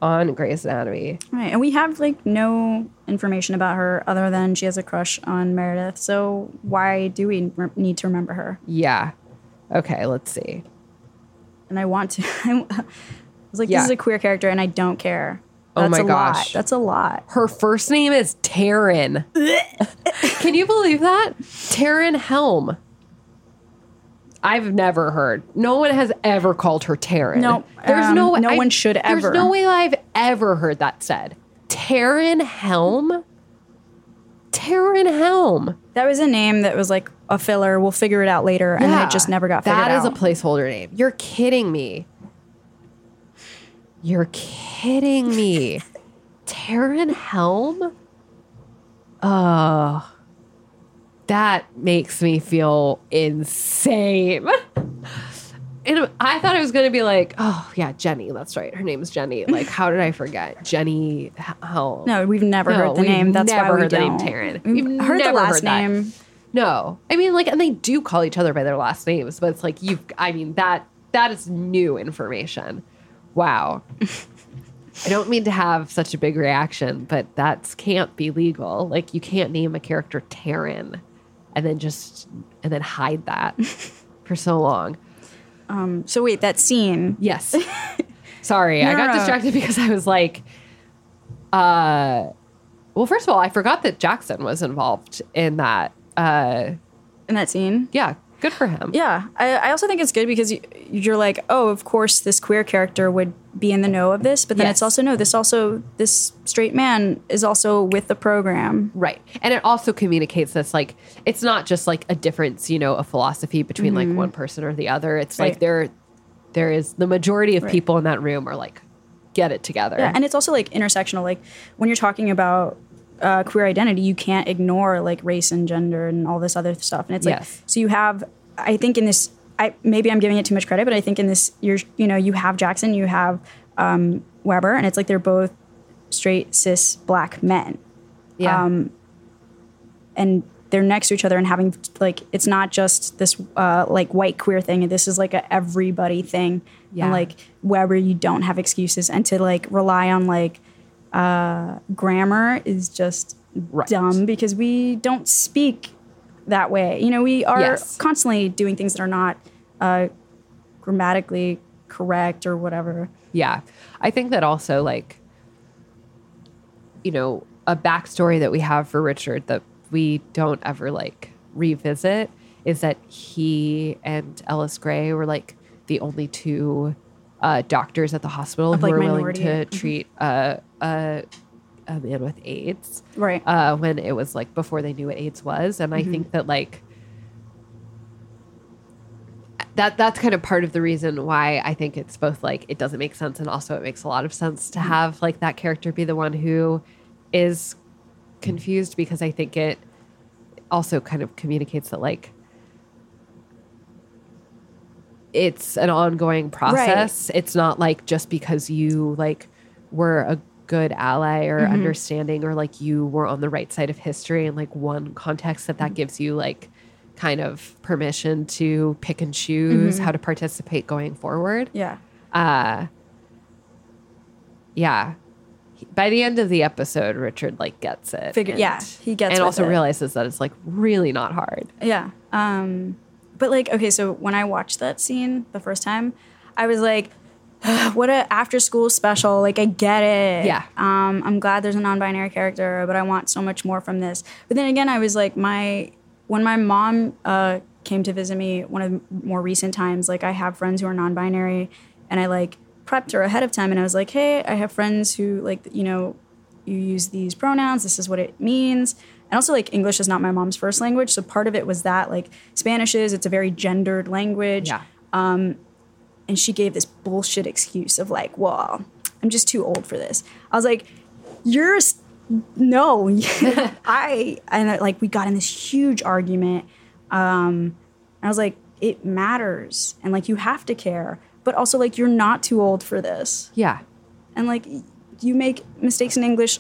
S4: on Grey's Anatomy.
S5: Right, and we have like no information about her other than she has a crush on Meredith. So why do we re- need to remember her?
S4: Yeah. Okay, let's see.
S5: And I want to. I was like,
S4: Yeah.
S5: this is a queer character, and I don't care.
S4: Oh
S5: That's
S4: my
S5: a lot.
S4: gosh.
S5: That's a lot.
S4: Her first name is Taryn. Can you believe that? Taryn Helm. I've never heard. No one has ever called her Taryn.
S5: No,
S4: there's
S5: um,
S4: no way.
S5: no one should ever.
S4: There's no way I've ever heard that said. Taryn Helm. Taryn Helm.
S5: That was a name that was like a filler. We'll figure it out later, and then it just never got figured
S4: That is
S5: out.
S4: a placeholder name. You're kidding me. You're kidding me. Taryn Helm? Oh, that makes me feel insane. And I thought it was going to be like, oh, yeah, Jenny. That's right. Her name is Jenny. Like, how did I forget? Jenny Helm.
S5: No, we've never heard the name. That's
S4: never
S5: why we
S4: heard the name. Taryn.
S5: We've
S4: We've
S5: heard the
S4: never
S5: last
S4: heard that.
S5: name.
S4: No, I mean like, and they do call each other by their last names, but it's like you've. I mean that that is new information. Wow. I don't mean to have such a big reaction, but that can't be legal. Like you can't name a character Taryn, and then just and then hide that for so long.
S5: Um, so wait, that scene.
S4: Yes. Sorry,
S5: No,
S4: I got
S5: no.
S4: distracted because I was like, uh, well, first of all, I forgot that Jackson was involved in that. Uh,
S5: in that scene.
S4: Yeah, good for him.
S5: Yeah, I, I also think it's good because you, you're like, oh, of course, this queer character would be in the know of this, but then
S4: Yes.
S5: it's also no, this also this straight man is also with the program,
S4: Right. And it also communicates this like it's not just like a difference, you know, a philosophy between
S5: Mhm.
S4: like one person or the other. It's
S5: Right.
S4: like there there is the majority of
S5: Right.
S4: people in that room are like get it together.
S5: Yeah, and it's also like intersectional. Like when you're talking about uh, queer identity, you can't ignore like race and gender and all this other stuff. And it's like
S4: Yes.
S5: so you have. I think in this, I maybe I'm giving it too much credit, but I think in this, you're you know you have Jackson, you have um, Weber, and it's like they're both straight cis black men.
S4: Yeah.
S5: Um, and they're next to each other and having like it's not just this uh, like white queer thing. This is like a everybody thing.
S4: Yeah.
S5: And like Weber, you don't have excuses, and to like rely on like uh, grammar is just dumb because we don't speak that way. You know, we are
S4: Yes.
S5: constantly doing things that are not uh, grammatically correct or whatever.
S4: Yeah. I think that also like you know, a backstory that we have for Richard that we don't ever like revisit is that he and Ellis Gray were like the only two uh, doctors at the hospital
S5: Of,
S4: who
S5: like,
S4: were willing to
S5: Mhm.
S4: treat uh, a, a man with AIDS.
S5: Right.
S4: Uh, when it was like before they knew what AIDS was. And I
S5: Mhm.
S4: think that like that that's kind of part of the reason why I think it's both like it doesn't make sense and also it makes a lot of sense to
S5: Mhm.
S4: have like that character be the one who is confused because I think it also kind of communicates that like it's an ongoing process. It's not like just because you like were a good ally or
S5: Mhm.
S4: understanding or like you were on the right side of history in like one context that that gives you like kind of permission to pick and choose
S5: Mhm.
S4: how to participate going forward.
S5: Yeah.
S4: Uh yeah. He- By the end of the episode, Richard like gets it.
S5: Figure- yeah, he gets
S4: it.
S5: and
S4: also
S5: it.
S4: realizes that it's like really not hard.
S5: Yeah. Um, but like, okay, so when I watched that scene the first time, I was like, what a after school special. Like I get it.
S4: Yeah.
S5: Um, I'm glad there's a non-binary character, but I want so much more from this. But then again, I was like, my when my mom uh, came to visit me one of the more recent times, like I have friends who are non-binary, and I like prepped her ahead of time, and I was like, hey, I have friends who like you know, you use these pronouns. This is what it means. And also, like English is not my mom's first language, so part of it was that like Spanish is. It's a very gendered language.
S4: Yeah.
S5: Um, and she gave this bullshit excuse of like, well, I'm just too old for this. I was like, you're no, I and like we got in this huge argument. Um, I was like, it matters, and like you have to care, but also like you're not too old for this.
S4: Yeah.
S5: And like you make mistakes in English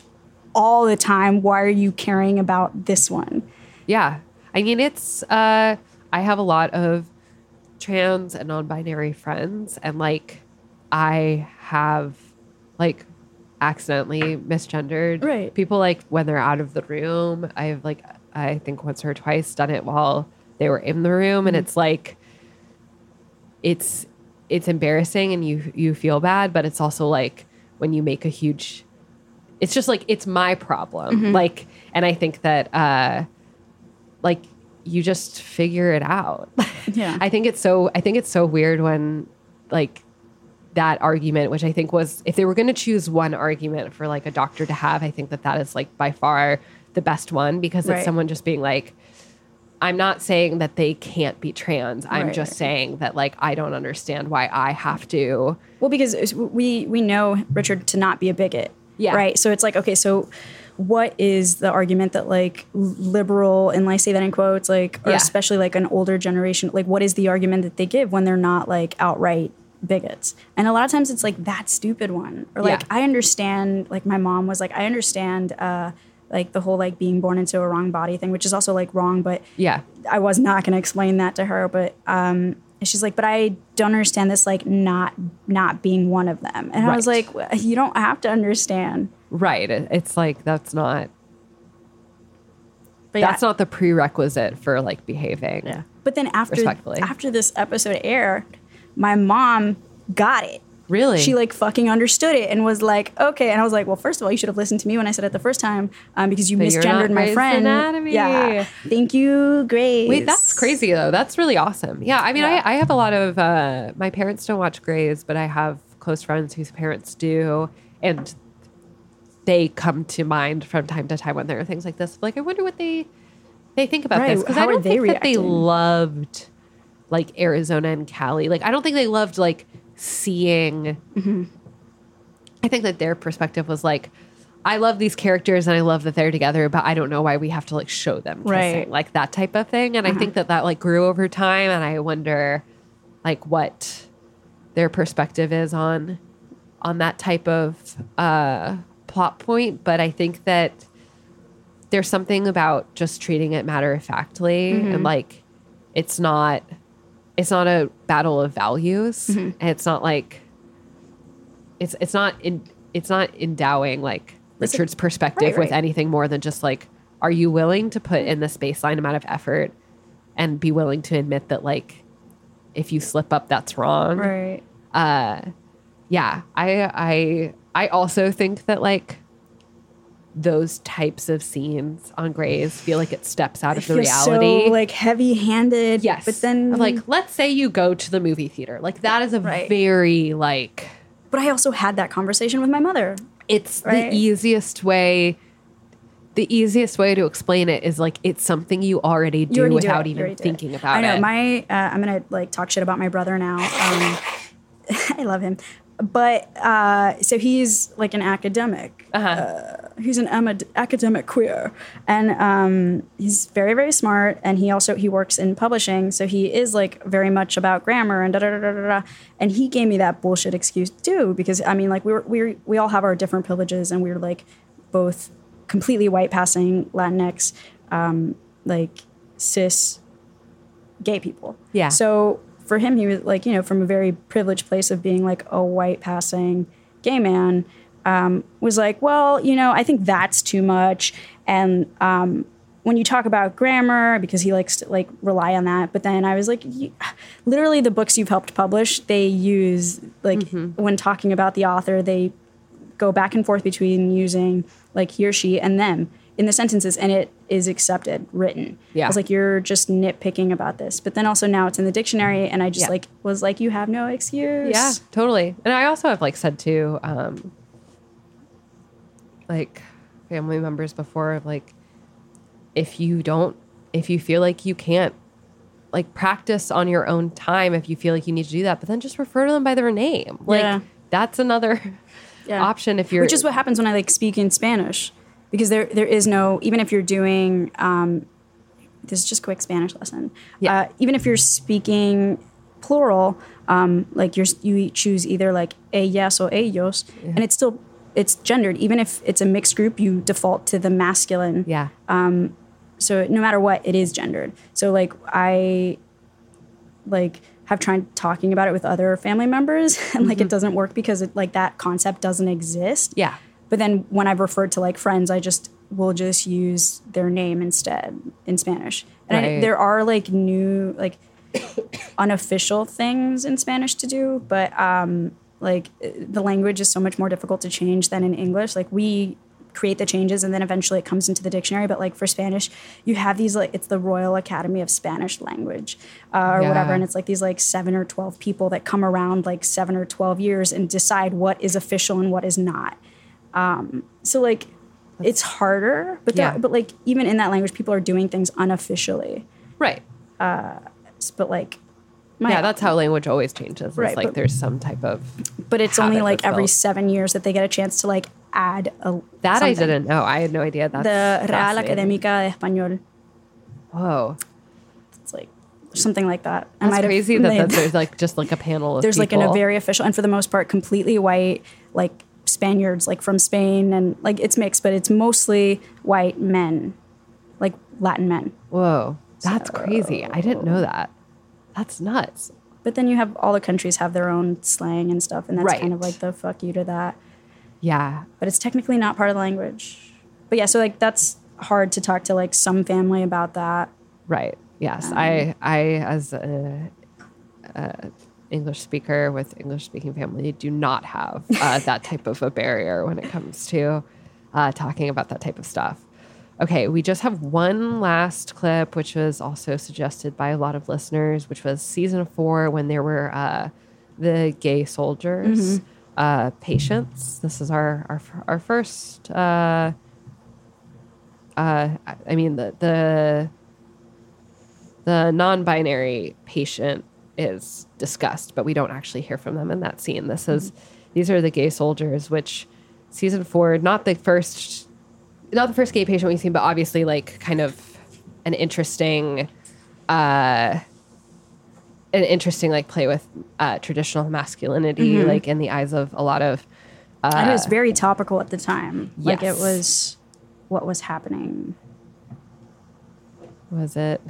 S5: all the time. Why are you caring about this one?
S4: Yeah. I mean, it's, uh, I have a lot of trans and non binary friends, and like, I have like accidentally misgendered
S5: Right.
S4: people, like, when they're out of the room. I've like, I think once or twice done it while they were in the room, and
S5: Mhm.
S4: it's like, it's, it's embarrassing and you you feel bad but it's also like when you make a huge it's just like it's my problem
S5: Mhm.
S4: like and i think that uh like you just figure it out
S5: Yeah.
S4: i think it's so i think it's so weird when like that argument which i think was if they were going to choose one argument for like a doctor to have i think that that is like by far the best one because
S5: Right.
S4: it's someone just being like i'm not saying that they can't be trans i'm
S5: Right,
S4: just saying that like i don't understand why i have to
S5: Well, because we we know Richard to not be a bigot.
S4: Yeah.
S5: Right. So it's like, okay, so what is the argument that like liberal and I say that in quotes, like or
S4: Yeah.
S5: especially like an older generation, like what is the argument that they give when they're not like outright bigots? And a lot of times it's like that stupid one. Or like
S4: Yeah.
S5: I understand like my mom was like, I understand uh like the whole like being born into a wrong body thing, which is also like wrong, but
S4: yeah
S5: I was not going to explain that to her, but um, she's like, but I don't understand this like not not being one of them, and I was like, you don't have to understand.
S4: right it's like that's not
S5: But yeah.
S4: that's not the prerequisite for like behaving yeah
S5: But then after after this episode aired, my mom got it.
S4: Really?
S5: She like fucking understood it and was like, okay. And I was like, well, first of all, you should have listened to me when I said it the first time um, because you
S4: you're
S5: misgendered my friend.
S4: Anatomy.
S5: Yeah. Thank you, Grey's.
S4: Wait, that's crazy though. That's really awesome. Yeah, I mean,
S5: Yeah.
S4: I, I have a lot of uh, my parents don't watch Grey's, but I have close friends whose parents do, and they come to mind from time to time when there are things like this. Like, I wonder what they they think about
S5: Right,
S4: this because I don't think that they loved like Arizona and Callie. Like, I don't think they loved like seeing.
S5: Mm-hmm.
S4: I think that their perspective was like. I love these characters and I love that they're together, but I don't know why we have to like show them kissing,
S5: Right.
S4: like that type of thing. And I
S5: Uh-huh.
S4: think that that like grew over time, and I wonder, like, what their perspective is on on that type of uh, plot point. But I think that there's something about just treating it matter of factly,
S5: Mhm.
S4: and like, it's not it's not a battle of values,
S5: Mhm.
S4: and it's not like it's it's not in it's not endowing like
S5: It's a-
S4: Richard's perspective
S5: right,
S4: with anything more than just like, are you willing to put in this baseline amount of effort and be willing to admit that like if you slip up that's wrong
S5: Right.
S4: uh yeah i i i also think that like those types of scenes on Grey's feel like it steps out of the reality.
S5: so like heavy-handed.
S4: Yes.
S5: but then
S4: like, let's say you go to the movie theater. Like that is a
S5: Right.
S4: very like
S5: But I also had that conversation with my mother.
S4: It's
S5: Right.
S4: the easiest way the easiest way to explain it is like it's something you already do
S5: You already
S4: without
S5: it. You
S4: even
S5: thinking do it.
S4: about
S5: I know
S4: it.
S5: my. Uh, I'm gonna like talk shit about my brother now. Um, I love him, but uh, so he's like an academic. Uh, he's an amad- academic queer, and um, he's very very smart. And he also he works in publishing, so he is like very much about grammar and da da da da da. And he gave me that bullshit excuse too, because I mean like we were we were, we all have our different privileges, and we are like both completely white passing Latinx, um, like cis gay people.
S4: Yeah.
S5: So for him, he was like, you know, from a very privileged place of being like a white passing gay man, um, was like, well, you know, I think that's too much. And um, when you talk about grammar, because he likes to like rely on that. But then I was like, literally, the books you've helped publish, they use like when talking about the author, they go back and forth between using like he or she and them in the sentences, and it is accepted written.
S4: Yeah.
S5: I was like, you're just nitpicking about this. But then also now it's in the dictionary, and I just
S4: Yeah.
S5: like was like, you have no excuse.
S4: Yeah, totally. And I also have like said to um like family members before like if you don't if you feel like you can't like practice on your own time if you feel like you need to do that, but then just refer to them by their name. Like
S5: Yeah.
S4: that's another
S5: Yeah.
S4: option if you're
S5: which is what happens when I like speak in Spanish because there there is no even if you're doing um, this is just quick Spanish lesson. Yeah. Uh, even if you're speaking plural, um, like you're you choose either like ellas or ellos, and it's still it's gendered. Even if it's a mixed group, you default to the masculine.
S4: Yeah.
S5: Um, so no matter what, it is gendered. So like I like have tried talking about it with other family members and like it doesn't work because it like that concept doesn't exist.
S4: Yeah.
S5: But then when I've referred to like friends, I just will just use their name instead in Spanish. And I,
S4: Right.
S5: there are like new like unofficial things in Spanish to do, but um like the language is so much more difficult to change than in English. Like we create the changes and then eventually it comes into the dictionary. But like for Spanish, you have these like it's the Royal Academy of Spanish Language uh, or
S4: Yeah.
S5: whatever, and it's like these like seven or twelve people that come around like seven or twelve years and decide what is official and what is not. Um, so like it's harder, but
S4: Yeah.
S5: but like even in that language, people are doing things unofficially.
S4: Right.
S5: Uh, but like my-
S4: yeah, that's how language always changes. It's
S5: Right,
S4: like
S5: but-
S4: there's some type of
S5: But it's only like every
S4: built.
S5: seven years that they get a chance to like add a
S4: that I didn't know. I had no idea. That's
S5: the Real. Académica de Español.
S4: Whoa.
S5: It's like something like that. I
S4: That's
S5: might have
S4: crazy that, that there's like just like a panel of
S5: there's like
S4: people.
S5: in a very official and for the most part completely white like Spaniards like from Spain and like it's mixed, but it's mostly white men, like Latin men.
S4: Whoa, that's crazy. I didn't know that. That's nuts.
S5: But then you have all the countries have their own slang and stuff, and that's kind of like the fuck you to that.
S4: Yeah.
S5: But it's technically not part of the language. But yeah, so like that's hard to talk to like some family about that.
S4: Right. Yes.
S5: Um,
S4: I I as a, a English speaker with English speaking family do not have uh, that type of a barrier when it comes to uh, talking about that type of stuff. Okay, we just have one last clip, which was also suggested by a lot of listeners, which was season four when there were uh, the gay soldiers,
S5: Mhm.
S4: uh, patients. This is our our, our first. Uh, uh, I- mean the the the non-binary patient is discussed, but we don't actually hear from them in that scene. This is these are the gay soldiers, which season four, not the first, not the first gay patient we've seen, but obviously like kind of an interesting, uh, an interesting like play with uh, traditional masculinity,
S5: Mhm.
S4: like in the eyes of a lot of. Uh,
S5: and it was very topical at the time. Like it was what was happening.
S4: was it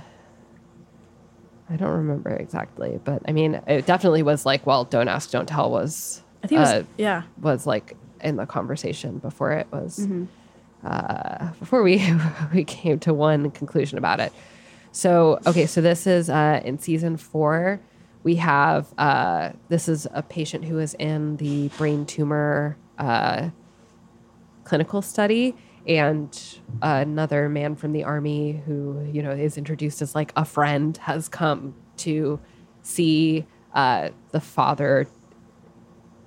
S4: i don't remember exactly but i mean it definitely was like well don't ask don't tell was
S5: I think it was-
S4: uh,
S5: yeah.
S4: was like in the conversation before it was
S5: Mhm.
S4: Uh, before we we came to one conclusion about it so okay so this is uh, in season four we have uh, this is a patient who is in the brain tumor uh, clinical study and another man from the army who you know is introduced as like a friend has come to see uh, the father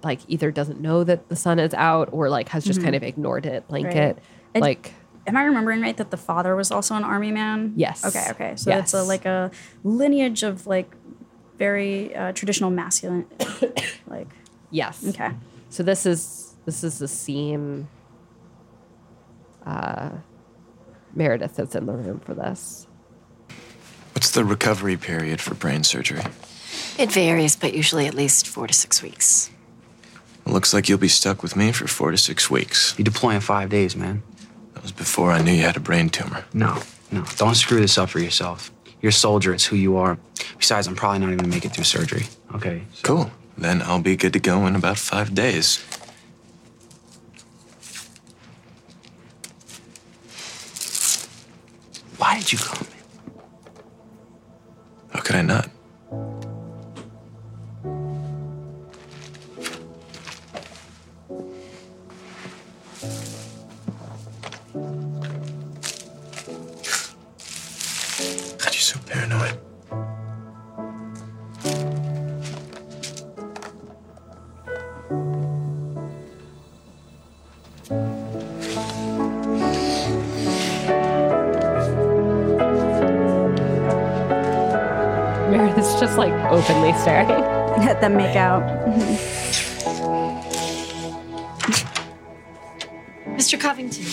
S4: like either doesn't know that the son is out or like has just
S5: Mhm.
S4: kind of ignored it blanket
S5: Right. And-
S4: like
S5: Am I remembering right that the father was also an army man?
S4: Yes.
S5: Okay. Okay. So it's a like a lineage of like very uh, traditional masculine, like
S4: yes
S5: Okay.
S4: so this is this is the scene uh meredith is in the room for this
S16: What's the recovery period for brain surgery?
S17: It varies, but usually at least four to six weeks.
S16: It looks like you'll be stuck with me for four to six weeks.
S18: You deploy in five days, man.
S16: Was before I knew you had a brain tumor.
S18: No, no. Don't screw this up for yourself. You're a soldier. It's who you are. Besides, I'm probably not even gonna make it through surgery. Okay.
S16: Cool. Then I'll be good to go in about five days.
S18: Why did you call me?
S16: How could I not? Paranoid.
S4: Meredith's just like openly staring.
S5: Let them make out.
S17: Mr. Covington.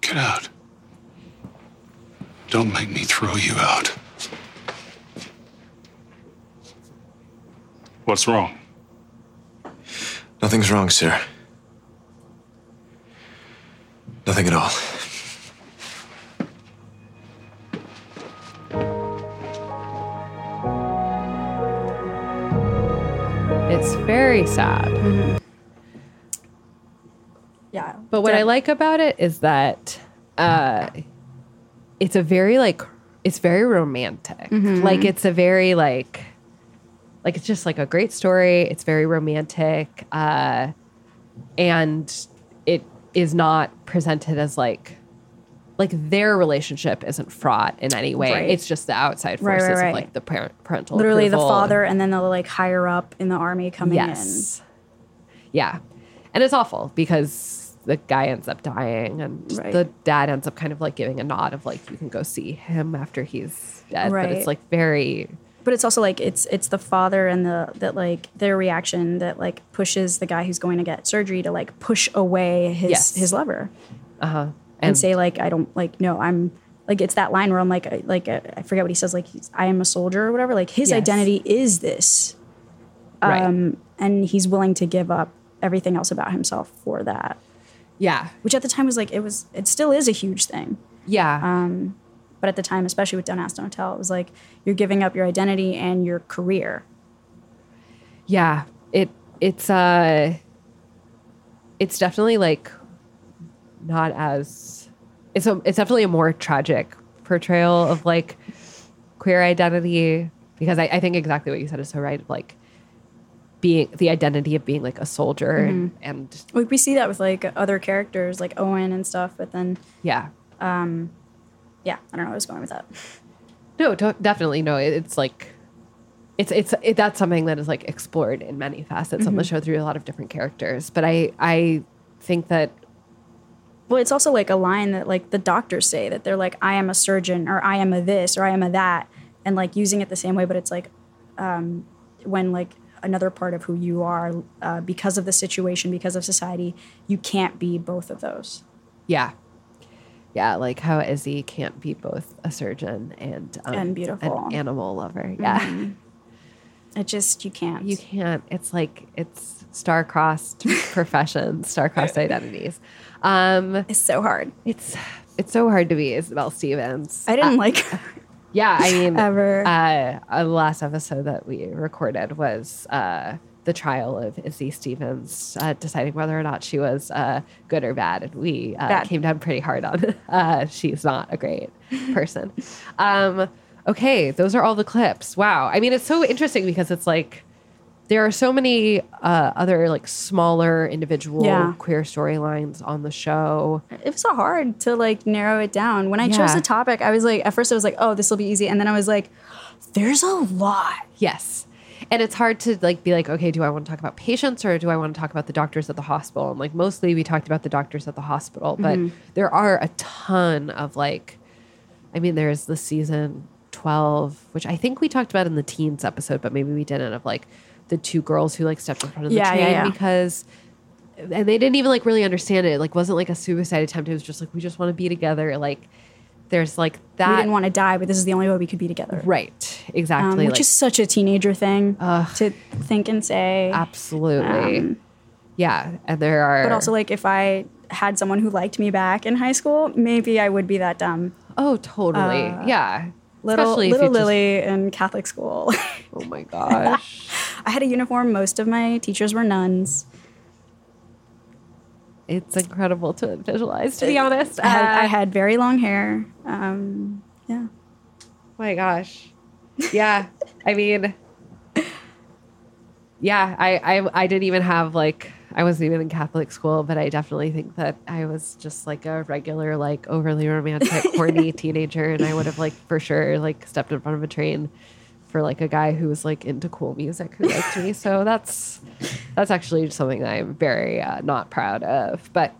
S19: Get out. Don't make me throw you out. What's wrong?
S16: Nothing's wrong, sir. Nothing at all.
S4: It's very sad.
S5: Yeah.
S4: But what I like about it is that uh, it's a very like it's very romantic.
S5: Mhm.
S4: Like it's a very like like it's just like a great story. It's very romantic, uh, and it is not presented as like like their relationship isn't fraught in any way.
S5: Right.
S4: It's just the outside forces
S5: right, right.
S4: of like the parent parental
S5: Literally the father and then the like higher up in the army coming in.
S4: Yes. Yeah. And it's awful because the guy ends up dying and
S5: Right.
S4: the dad ends up kind of like giving a nod of like you can go see him after he's dead. But it's like very
S5: in. But it's also like it's it's the father and the that like their reaction that like pushes the guy who's going to get surgery to like push away his
S4: Yes.
S5: his lover
S4: uh-huh.
S5: and,
S4: And-
S5: say like I don't like no I'm like it's that line where I'm like I, like I forget what he says like he's, I am a soldier or whatever like his
S4: Yes.
S5: identity is this
S4: Right.
S5: um and he's willing to give up everything else about himself for that
S4: Yeah.
S5: which at the time was like it was it still is a huge thing
S4: Yeah.
S5: um but at the time especially with Don't Ask Don't Tell it was like you're giving up your identity and your career
S4: Yeah. It it's uh it's definitely like not as it's a it's definitely a more tragic portrayal of like queer identity because I, I think exactly what you said is so right. Like being the identity of being like a soldier and, and
S5: like we see that with like other characters like Owen and stuff but then
S4: yeah.
S5: um yeah I don't know where I was going with that
S4: No, to- definitely no. It, it's like it's it's it, that's something that is like explored in many facets on the
S5: Mhm.
S4: show through a lot of different characters. But I I think that
S5: Well, it's also like a line that like the doctors say that they're like, I am a surgeon or I am a this or I am a that, and like using it the same way, but it's like um, when like another part of who you are uh, because of the situation, because of society, you can't be both of those.
S4: Yeah. Yeah, like how Izzie can't be both a surgeon and um,
S5: And beautiful.
S4: an animal lover. Yeah.
S5: Mhm. It just you can't.
S4: You can't. It's like it's star-crossed professions, star-crossed identities. Um,
S5: it's so hard.
S4: It's it's so hard to be Isobel Stevens.
S5: I didn't
S4: Uh,
S5: like
S4: Yeah, I mean,
S5: Ever.
S4: Uh, uh, the last episode that we recorded was uh, the trial of Izzie Stevens, uh, deciding whether or not she was uh, good or bad, and we uh,
S5: Bad.
S4: came down pretty hard on. Uh, she's not a great person. um, okay, those are all the clips. Wow, I mean, it's so interesting because it's like there are so many uh, other like smaller individual
S5: Yeah.
S4: queer storylines on the show.
S5: It was so hard to like narrow it down. When I chose the topic, I was like, at first I was like, oh, this will be easy, and then I was like, there's a lot.
S4: Yes. And it's hard to like be like, okay, do I want to talk about patients or do I want to talk about the doctors at the hospital? And like mostly we talked about the doctors at the hospital, but
S5: Mhm.
S4: there are a ton of like I mean, there's the season 12, which I think we talked about in the teens episode, but maybe we didn't of like the two girls who like stepped in front of the
S5: Yeah, yeah,
S4: train
S5: yeah.
S4: because and they didn't even like really understand it. It like wasn't like a suicide attempt. It was just like we just want to be together. Like there's like that
S5: we didn't want to die, but this is the only way we could be together.
S4: Right. Exactly.
S5: Um, which
S4: like-
S5: is such a teenager thing to think and say.
S4: Absolutely.
S5: Um,
S4: yeah. And there are
S5: But also, like, if I had someone who liked me back in high school, maybe I would be that dumb.
S4: Oh, totally.
S5: Uh,
S4: yeah.
S5: Little,
S4: Especially
S5: little
S4: you just-
S5: Lily in Catholic school.
S4: oh my gosh.
S5: I had a uniform. Most of my teachers were nuns.
S4: It's incredible to visualize, to be honest.
S5: I had,
S4: Uh,
S5: I had very long hair. Um, yeah.
S4: my gosh. Yeah. I mean, yeah, I, I I didn't even have like I wasn't even in Catholic school, but I definitely think that I was just like a regular, like overly romantic, horny teenager, and I would have like for sure like stepped in front of a train for like a guy who was like into cool music who liked me. So that's that's actually something that I'm very uh, not proud of, but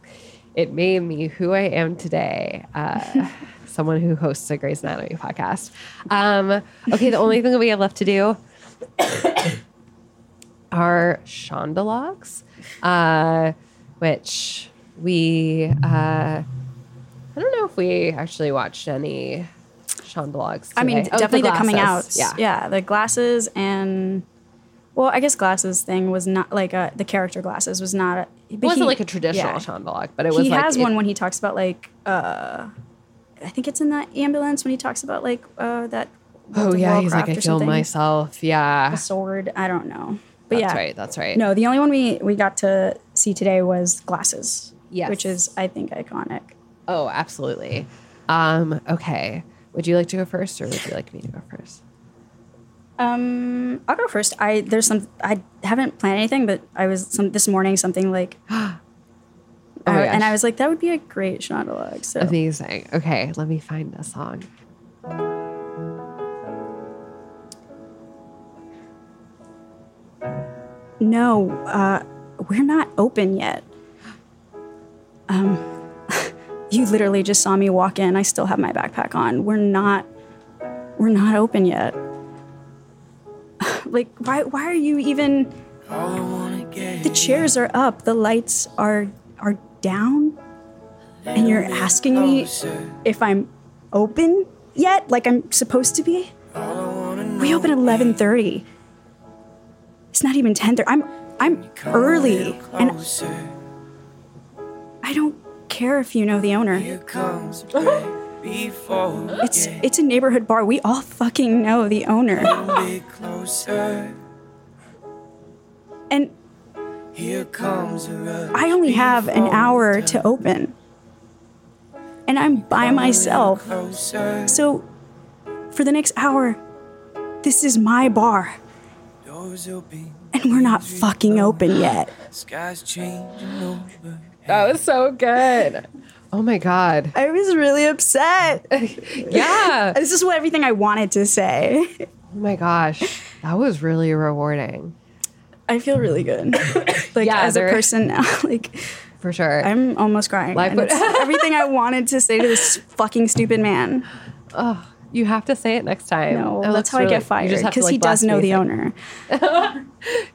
S4: it made me who I am today. Uh, someone who hosts a Grey's Anatomy podcast. Um, okay, the only thing that we have left to do are Shonda uh, which we, uh, I don't know if we actually watched any Shonda
S5: I mean.
S4: Oh, the
S5: definitely they're coming out.
S4: Yeah.
S5: Yeah. The glasses and, well, I guess glasses thing was not like a, the character glasses was not a,
S4: it wasn't
S5: he-
S4: like a traditional
S5: yeah.
S4: Shonda but it was
S5: he
S4: like
S5: has
S4: it-
S5: one when he talks about like, uh, I think it's in the ambulance when he talks about like uh, that.
S4: Oh yeah, he's like I killed myself. Yeah,
S5: A sword. I don't know. But
S4: That's
S5: yeah,
S4: right, that's right.
S5: No, the only one we we got to see today was glasses.
S4: Yes.
S5: which is I think iconic.
S4: Oh, absolutely. Um, okay. Would you like to go first, or would you like me to go first?
S5: Um, I'll go first. I there's some I haven't planned anything, but I was some this morning something like,
S4: Oh
S5: uh, and. I was like that would be a great Shonda So
S4: Amazing. Okay, let me find a song.
S5: no, uh, we're not open yet. Um, you literally just saw me walk in. I still have my backpack on. We're not, we're not open yet. like, why? Why are you even? The chairs are up. The lights are are down, and you're asking me if I'm open yet, like I'm supposed to be. We open at eleven thirty. It's not even ten thirty. I'm I'm early, and I don't care if you know the owner. It's it's a neighborhood bar. We all fucking know the owner. And here comes I only have an hour to open. And I'm by myself. So for the next hour, this is my bar. And we're not fucking open yet.
S4: That was so good. Oh my god.
S5: I was really upset.
S4: yeah.
S5: this is what everything I wanted to say.
S4: Oh my gosh. That was really rewarding.
S5: I feel really good. like
S4: Yeah,
S5: as a person now, like
S4: for sure.
S5: I'm almost crying.
S4: Life would-
S5: everything I wanted to say to this fucking stupid man.
S4: Oh, you have to say it next time.
S5: No,
S4: Oh,
S5: that's how I get fired
S4: just have to,
S5: because he does know the owner.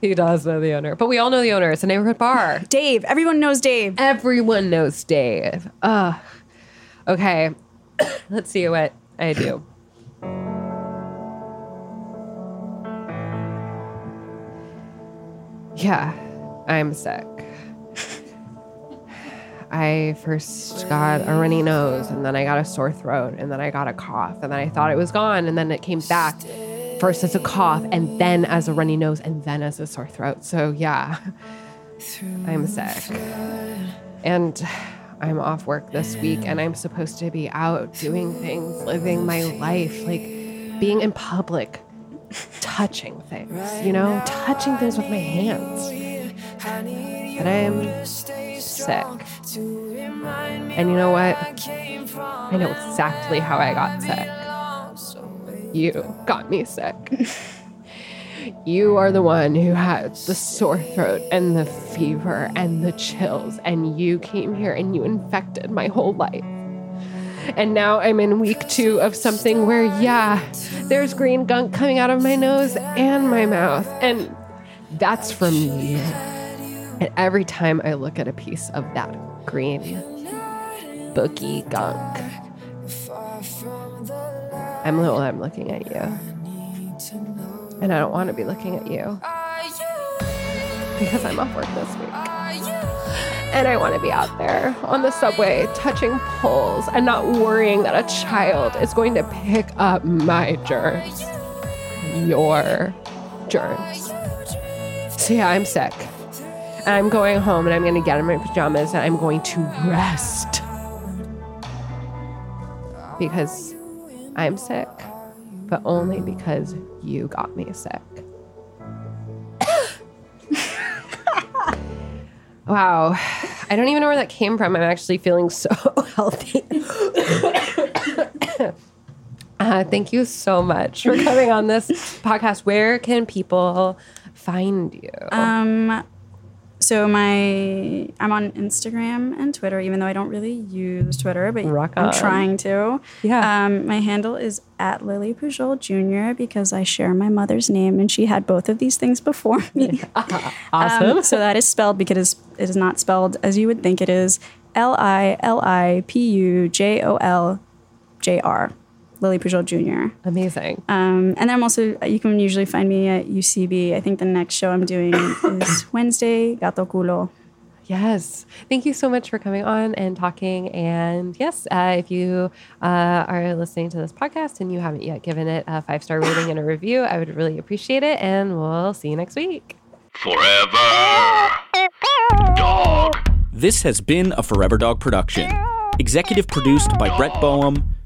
S4: He does know the owner, but we all know the owner. It's a neighborhood bar.
S5: Dave. Everyone knows Dave.
S4: Everyone knows Dave. Ugh. Okay. Let's see what I do. Yeah, I'm sick. I first got a runny nose, and then I got a sore throat, and then I got a cough, and then I thought it was gone, and then it came back first as a cough, and then as a runny nose, and then as a sore throat. So, yeah, I'm sick. And I'm off work this week, and I'm supposed to be out doing things, living my life, like being in public, touching things, you know, touching things with my hands. But I'm sick. And you know what? I know exactly how I got sick. You got me sick. You are the one who had the sore throat and the fever and the chills, and you came here and you infected my whole life. And now I'm in week two of something where, yeah, there's green gunk coming out of my nose and my mouth, and that's from you. And every time I look at a piece of that green, booky gunk, I'm well, I'm looking at you. And I don't want to be looking at you because I'm off work this week. And I want to be out there on the subway touching poles and not worrying that a child is going to pick up my germs. Your germs. So yeah, I'm sick. I'm going home and I'm going to get in my pajamas and I'm going to rest. Because I'm sick, but only because you got me sick. wow. I don't even know where that came from. I'm actually feeling so healthy. uh, thank you so much for coming on this podcast. Where can people find you?
S5: Um, so my I'm on Instagram and Twitter, even though I don't really use Twitter, but I'm trying to.
S4: Yeah.
S5: Um, my handle is at Lily Pujol Jr. because I share my mother's name, and she had both of these things before me.
S4: Awesome.
S5: Um, so that is spelled because it is, it is not spelled as you would think it is. L I L I P U J O L J R. Lily Pujol Jr.
S4: Amazing.
S5: Um, and then I'm also, you can usually find me at UCB. I think the next show I'm doing is Wednesday, Gato Culo.
S4: Yes. Thank you so much for coming on and talking. And yes, uh, if you uh, are listening to this podcast and you haven't yet given it a five star rating and a review, I would really appreciate it. And we'll see you next week.
S2: Forever. Dog.
S20: This has been a Forever Dog production. Executive produced by Brett Boehm,